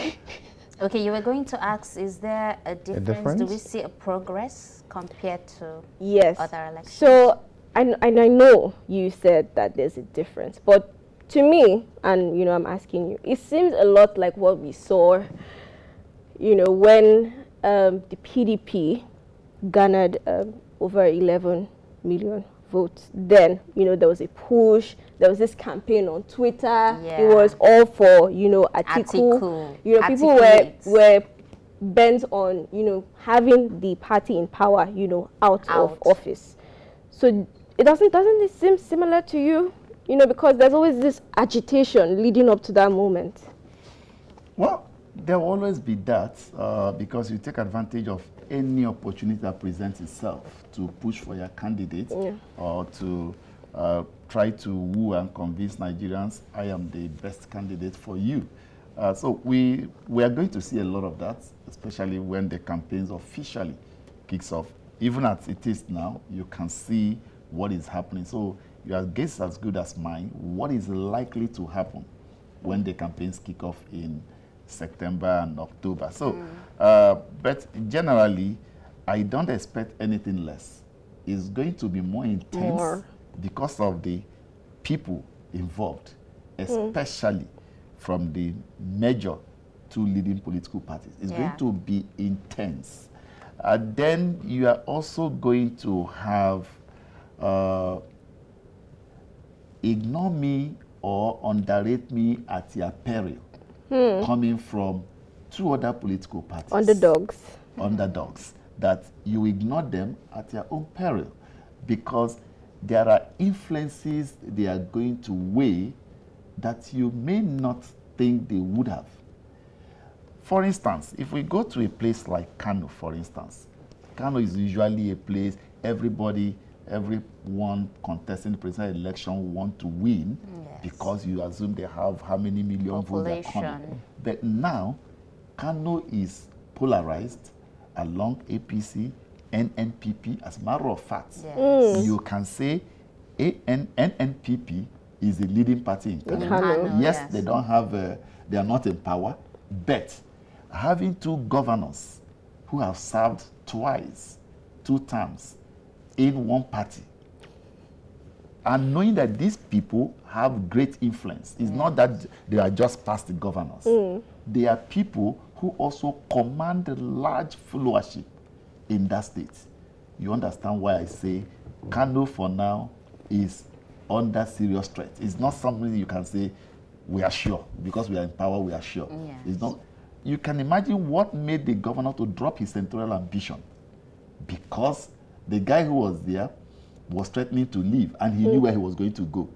Okay, you were going to ask, is there a difference? Do we see a progress compared to yes. other elections? So, and, and I know you said that there's a difference, but to me, and you know, I'm asking you, it seems a lot like what we saw, you know, when um, the PDP garnered um, over 11 million votes. Then, you know, there was a push. There was this campaign on Twitter. Yeah. It was all for, you know, Atiku. Atiku. You know, people were were bent on, you know, having the party in power, you know, out, of office. So it doesn't doesn't it seem similar to you? You know, because there's always this agitation leading up to that moment. Well, there will always be that uh, because you take advantage of any opportunity that presents itself to push for your candidate or to uh, try to woo and convince Nigerians, I am the best candidate for you. Uh, so we, we are going to see a lot of that, especially when the campaigns officially kicks off. Even as it is now, you can see what is happening. So your guess as good as mine. What is likely to happen when the campaigns kick off in September and October. So, uh, but generally, I don't expect anything less. It's going to be more intense More. because of the people involved, especially from the major two leading political parties. It's Yeah. going to be intense. Uh, then you are also going to have uh, ignore me or underrate me at your peril coming from two other political parties Underdogs. underdogs that you ignore them at your own peril because there are influences they are going to weigh that you may not think they would have. For instance, if we go to a place like Kano, for instance, Kano is usually a place everybody, everyone contesting the presidential election want to win Yes. because you assume they have how many million votes are coming. Population. But now, Kano is polarized along APC, NNPP. As a matter of fact, Yes. you can say AN, NNPP is the leading party in Kano. Kano. Kano, yes, yes. they don't have, uh, they are not in power, but having two governors who have served twice, two terms in one party, and knowing that these people have great influence. It's not that they are just past governors. They are people who also command a large followership in that state. You understand why I say Kano for now is under serious threat. It's not something you can say we are sure because we are in power. We are sure. Yes. It's not. You can imagine what made the governor to drop his central ambition because the guy who was there was threatening to leave and he knew mm. where he was going to go.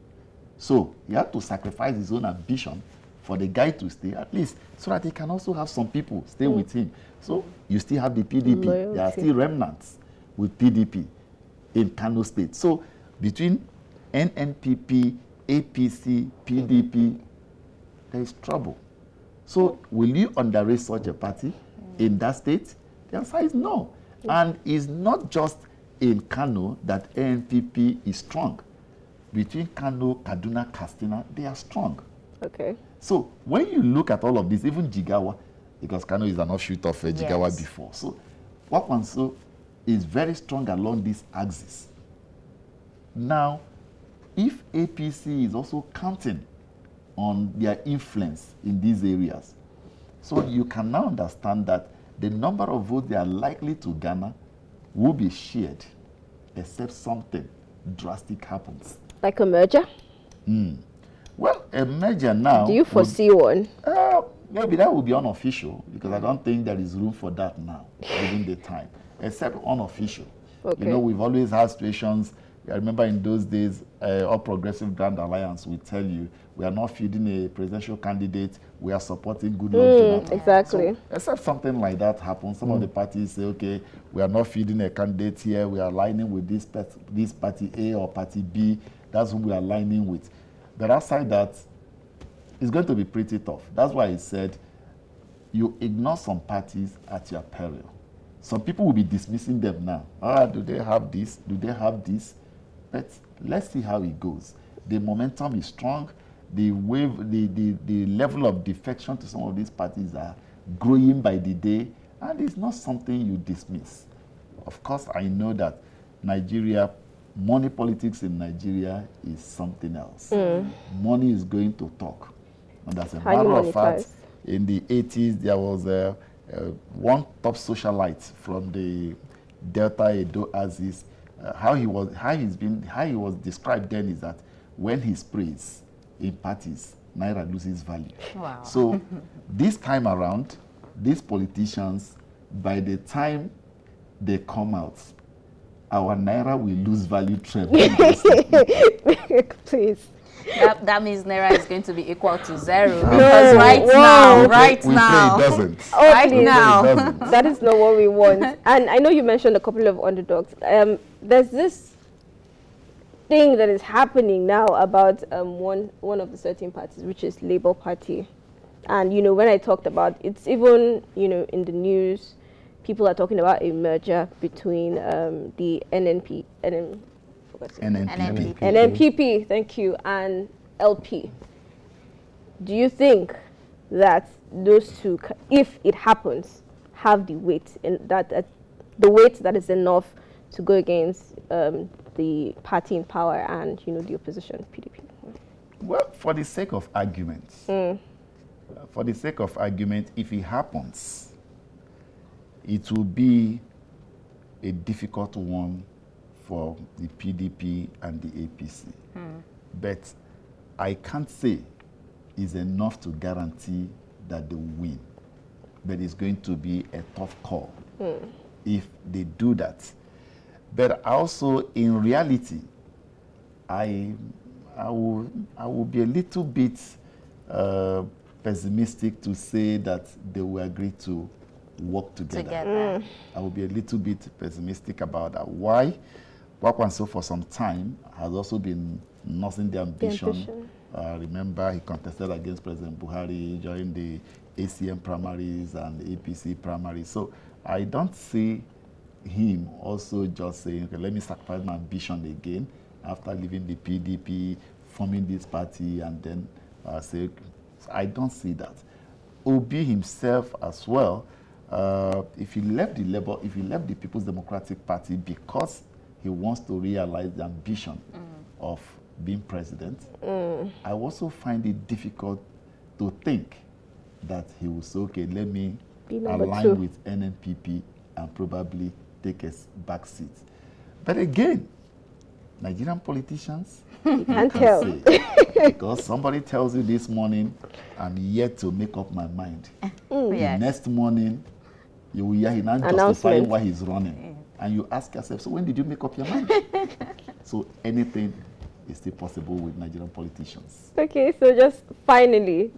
So he had to sacrifice his own ambition for the guy to stay at least so that he can also have some people stay hmm. with him. So you still have the PDP. There are still remnants with PDP in Kano State. So between NNPP, APC, PDP, there is trouble. So will you underrate such a party hmm. in that state? The answer is no. And it's not just in Kano that ANPP is strong. Between Kano, Kaduna, Katsina, they are strong. Okay. So when you look at all of this, even Jigawa, because Kano is an offshoot of uh, Jigawa Yes. before. So Kwankwaso is very strong along this axis. Now, if APC is also counting on their influence in these areas, so you can now understand that the number of votes they are likely to garner will be shared, except something drastic happens. Like a merger? Mm. Well, a merger now. Do you foresee would, one? Uh, maybe that will be unofficial because I don't think there is room for that now, given the time, except unofficial. Okay. You know, we've always had situations. I remember in those days, uh, All Progressive Grand Alliance will tell you we are not feeding a presidential candidate, we are supporting good mm, Exactly. So, except something like that happens, some mm. of the parties say, okay, we are not feeding a candidate here, we are aligning with this, this party A or party B, that's who we are aligning with. But outside that, it's going to be pretty tough. That's why he said you ignore some parties at your peril. Some people will be dismissing them now. Ah, do they have this? Do they have this? But let's see how it goes. The momentum is strong. The wave, the, the, the level of defection to some of these parties are growing by the day, and it's not something you dismiss. Of course, I know that Nigeria money politics in Nigeria is something else. Mm. Money is going to talk. And as a How matter of fact, in the 80s, there was a, a one top socialite from the Delta Edo Axis. Uh, how he was, how he's been, how he was described then is that when he sprays in parties, naira loses value. Wow. So this time around, these politicians, by the time they come out, our naira will lose value tremendously. Please. That, that means naira is going to be equal to zero because right Whoa. now, right we, we now, it doesn't. Oh, right now, that is not what we want. and I know you mentioned a couple of underdogs. Um, there's this thing that is happening now about um, one one of the certain parties, which is Labour Party. And you know, when I talked about it's even you know in the news people are talking about a merger between um, the NNP, NN, NNPP. NNPP, thank you, and LP. Do you think that those two, if it happens, have the weight in that uh, the weight that is enough to go against um, the party in power and you know the opposition, PDP? Well, for the sake of argument, mm. uh, for the sake of argument, if it happens, it will be a difficult one for the PDP and the APC. Mm. But I can't say is enough to guarantee that they win. But it's going to be a tough call mm. if they do that. But also, in reality, I, I, will, I will be a little bit uh, pessimistic to say that they will agree to work together. together. Mm. I will be a little bit pessimistic about that. Why? Kwankwaso for some time has also been nursing the ambition. The ambition. Uh, remember, he contested against President Buhari during the ACM primaries and APC primaries. So I don't see him also just saying, okay, let me sacrifice my ambition again after leaving the PDP, forming this party, and then uh, say, I don't see that. Obi himself as well uh, if he left the Labour, if he left the People's Democratic Party because he wants to realize the ambition mm. of being president, mm. I also find it difficult to think that he will say, okay, let me align two. with NNPP and probably take a back seat. But again, Nigerian politicians, you can't tell. Say, because somebody tells you this morning, I'm yet to make up my mind. Mm. The yes. next morning, you will hear him now justifying why he's running. And you ask yourself, so when did you make up your mind? so anything is still possible with Nigerian politicians. Okay, so just finally,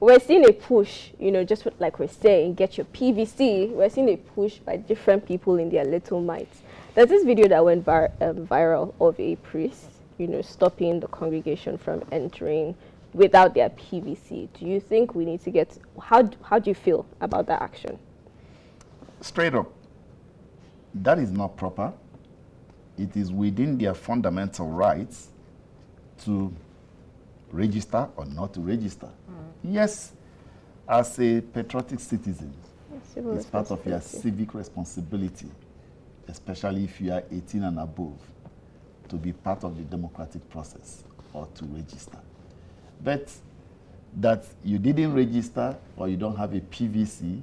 we're seeing a push, you know, just like we're saying, get your PVC. We're seeing a push by different people in their little mites. There's this video that went vir um, viral of a priest, you know, stopping the congregation from entering without their PVC. Do you think we need to get, how, how do you feel about that action? Straight up, that is not proper. It is within their fundamental rights to register or not to register. Mm. Yes, as a patriotic citizen, it's part of your civic responsibility especially if you are 18 and above, to be part of the democratic process or to register. But that you didn't register or you don't have a PVC,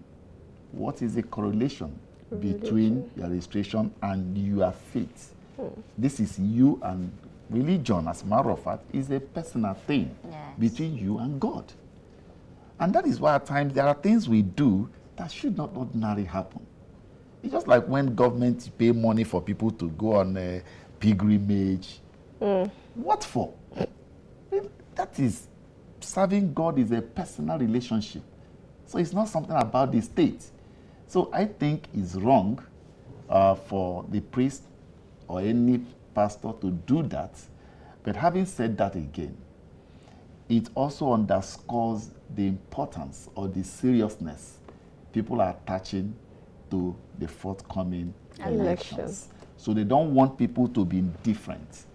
what is the correlation between your registration and your faith? Hmm. This is you and religion, as a matter of fact, is a personal thing Yes. between you and God. And that is why at times there are things we do that should not ordinarily happen. It's just like when government pay money for people to go on a pilgrimage. Hmm. What for? That is serving God is a personal relationship. So it's not something about the state. So I think it's wrong uh, for the priest or any pastor to do that. But having said that again, it also underscores the importance or the seriousness people are attaching to the forthcoming Election. elections. So they don't want people to be indifferent.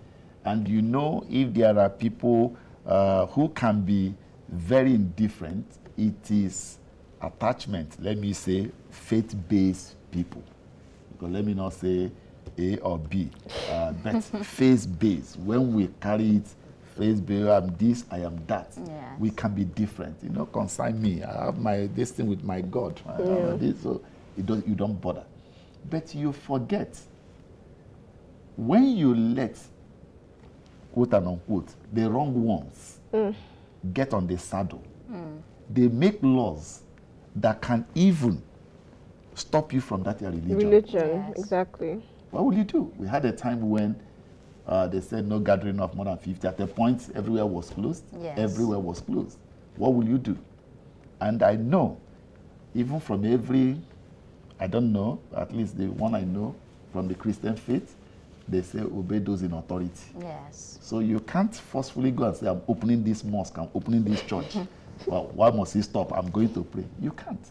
And you know, if there are people uh, who can be very indifferent, it is attachment, let me say, faith based people. Because let me not say A or B, uh, but faith based. When we carry it, faith based, I am this, I am that. Yes. We can be different. You know, consign me. I have my this thing with my God. Have this, so you don't, you don't bother. But you forget when you let quote and unquote the wrong ones get on the saddle, they make laws that can even stop you from that your religion. Religion, Yes. exactly. What will you do? We had a time when uh, they said no gathering of more than 50. At the point, everywhere was closed. Yes. Everywhere was closed. What will you do? And I know, even from every, I don't know, at least the one I know from the Christian faith, they say obey those in authority. Yes. So you can't forcefully go and say, I'm opening this mosque, I'm opening this church. well, why must he stop? I'm going to pray. You can't.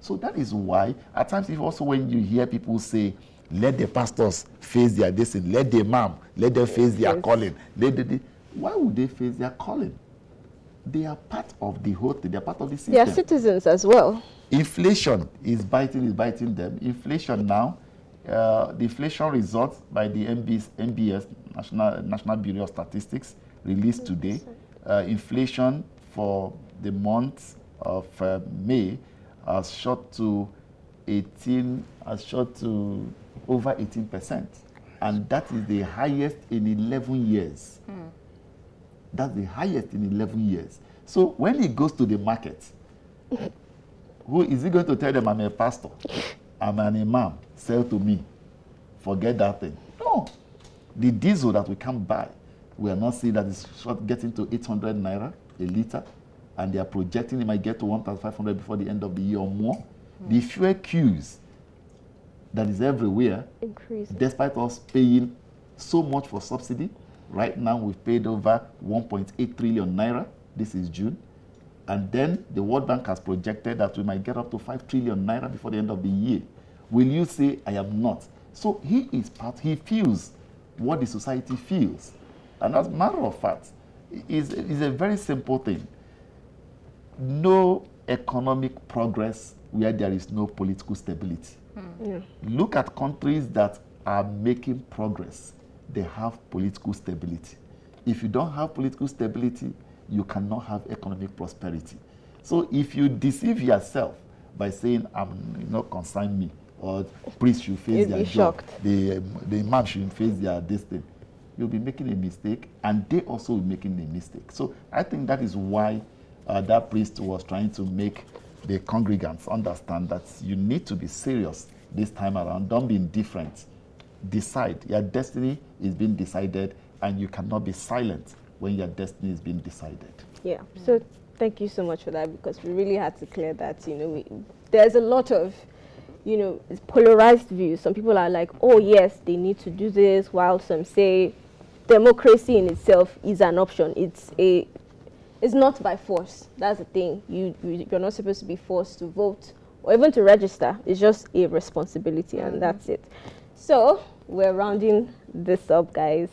So that is why, at times, if also when you hear people say, let the pastors face their destiny, let the imam, let them face their Yes. calling. Let the, the- why would they face their calling? They are part of the whole thing, they are part of the system They are citizens as well. inflation is biting is biting them inflation now uh, the inflation results by the NBS, nbs national national bureau of statistics released today uh, inflation for the month of uh, may has shot to 18 has shot to over 18 percent and that is the highest in 11 years that's the highest in 11 years so when it goes to the market who is he going to tell them I'm a pastor? I'm an imam. Sell to me. Forget that thing. No. The diesel that we can buy, we are not seeing that it's short getting to 800 naira a liter, and they are projecting it might get to 1,500 before the end of the year or more. The mm-hmm. fuel queues that is everywhere, Increasing. despite us paying so much for subsidy. Right now, we've paid over 1.8 trillion naira. This is June. And then the World Bank has projected that we might get up to 5 trillion naira before the end of the year. Will you say, I am not? So he is part, he feels what the society feels. And as a matter of fact, is is a very simple thing. No economic progress where there is no political stability. Look at countries that are making progress. They have political stability. If you don't have political stability, you cannot have economic prosperity. So if you deceive yourself by saying, I'm you know, concern me, or priests should face You'd their job, the, um, the imam should face their destiny, you'll be making a mistake, and they also will be making a mistake. So I think that is why uh, that priest was trying to make the congregants understand that you need to be serious this time around. Don't be indifferent. Decide. Your destiny is being decided, and you cannot be silent when your destiny is being decided. Yeah. So thank you so much for that because we really had to clear that. You know, we, there's a lot of, you know, it's polarized views. Some people are like, oh yes, they need to do this, while some say democracy in itself is an option. It's a, it's not by force. That's the thing. You, you you're not supposed to be forced to vote or even to register. It's just a responsibility, and that's it. So we're rounding this up, guys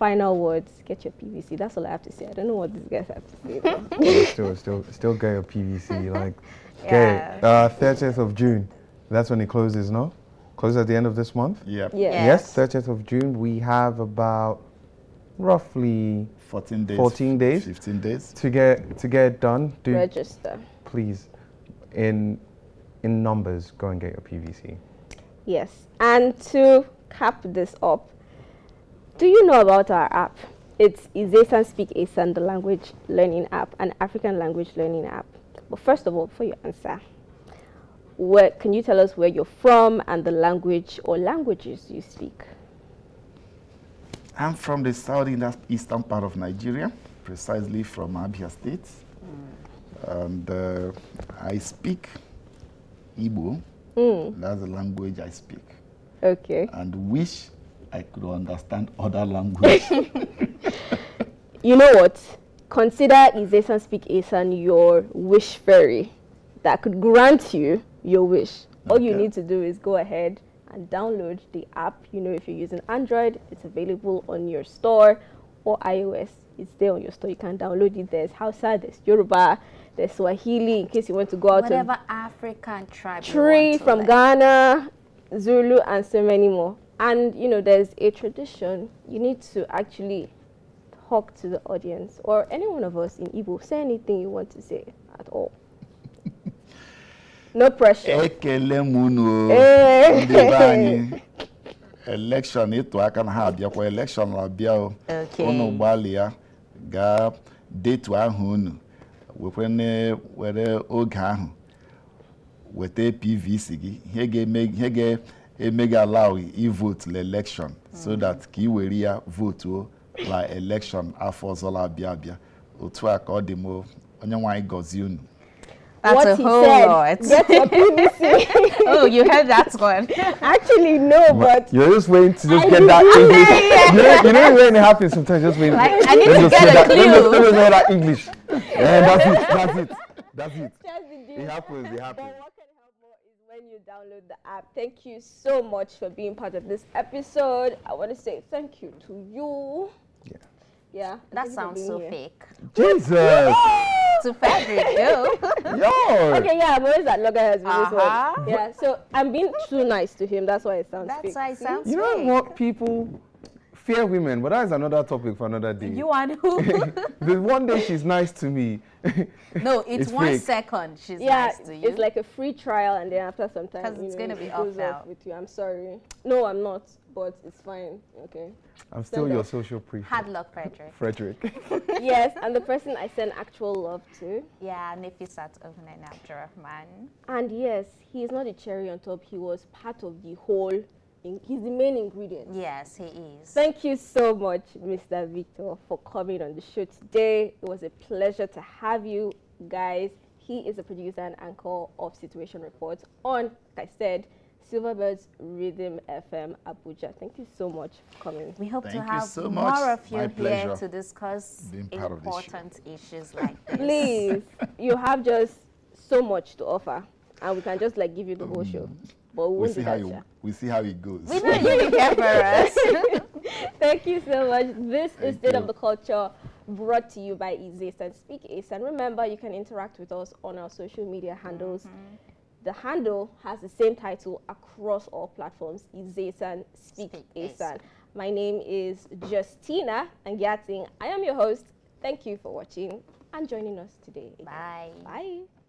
final words. Get your PVC. That's all I have to say. I don't know what these guys have to say. though. Still, still, still get your PVC. Like, Yeah. get uh, 30th of June. That's when it closes, no? Because at the end of this month. Yep. Yeah. Yes, 30th of June. We have about roughly 14 days. 14 days. 15 days. to get to get it done. Do Register. please, in in numbers, go and get your PVC. Yes. And to cap this up, do you know about our app? It's Izesan Speak Asan, the language learning app, an African language learning app. But first of all, before you answer, where can you tell us where you're from and the language or languages you speak? I'm from the southeastern part of Nigeria, precisely from Abia State. And uh, I speak Igbo. That's the language I speak. Okay. And wish I could understand other language. You know what? Consider Izesan Speak Asan your wish fairy that could grant you your wish. All you need to do is go ahead and download the app. You know, if you're using Android, it's available on your store or iOS. It's there on your store. You can download it. There's Hausa, there's Yoruba, there's Swahili in case you want to go out to Whatever African tribe tree from. Ghana, Zulu, and so many more. And you know, there's a tradition. You need to actually talk to the audience or any one of us in Igbo. Say anything you want to say at all. No pressure. ekele m unu Eh. ndị be anyị. Elekshọn ịtụ aka na ha abịakwa elekshọn abịa o. Unu gbalịa gaa detu ahụ unu were oge ahụ weta pvc gị. Ihe ga-eme gị allow ivote l'election so that ka ị were ya votuo la elekshọn afọ ọzọ la-abịa abịa otu a ka ọ dị m onye nwaanyị gọzie unu. That's what a he whole said. lot. Get your PVC. oh, you heard that one. Actually, no, but You're just waiting to just I get that English. you, know, you know when it happens sometimes, just wait. Like, I need let me to just get say a that. Let me just- clue. let me just say that English. Yeah, that's it. That's it. That's it. Just the. It happens. It But happens. what can help more is when you download the app. Thank you so much for being part of this episode. I want to say thank you to you. Yeah. Yeah. That thank you for sounds so here. fake. Jesus. To Frederick, yo. Yo. Okay, yeah, I'm always at loggerheads with Uh-huh. one. Yeah, so I'm being too nice to him. That's why it sounds That's fake. why it sounds You know fake. what? People fear women, but that is another topic for another day. You and who? the one day she's nice to me. no, it's, It's one fake. second. She's Yeah, nice to you. it's like a free trial, and then after some time, 'Cause you it's know, gonna be off goes now. with you. I'm sorry. No, I'm not, but it's fine. Okay. I'm still Stand your up. social prefect, Hard luck, Frederick. Frederick. yes, and the person I send actual love to. Yeah, Nefisat of Nana Abdurrahman. And yes, he is not a cherry on top. He was part of the whole. In, he's the main ingredient. Yes, he is. Thank you so much, Mr. Victor, for coming on the show today. It was a pleasure to have you guys. He is a producer and anchor of Situation Reports on, like I said, Silverbirds Rhythm FM Abuja. Thank you so much for coming. We hope Thank to have so more much. of you My here pleasure to discuss being part of this show. important issues like this. Please, you have just so much to offer, and we can just like give you the whole show. Mm. But we we won't see how you sha. we see how it goes. We know you care for us. Thank you so much. This is State you. of the Culture brought to you by Izesan Speak Asan. And remember, you can interact with us on our social media handles. Mm-hmm. The handle has the same title across all platforms. Izesan Speak Speak Asan. My name is Justina Angiating. I am your host. Thank you for watching and joining us today. Bye. Bye.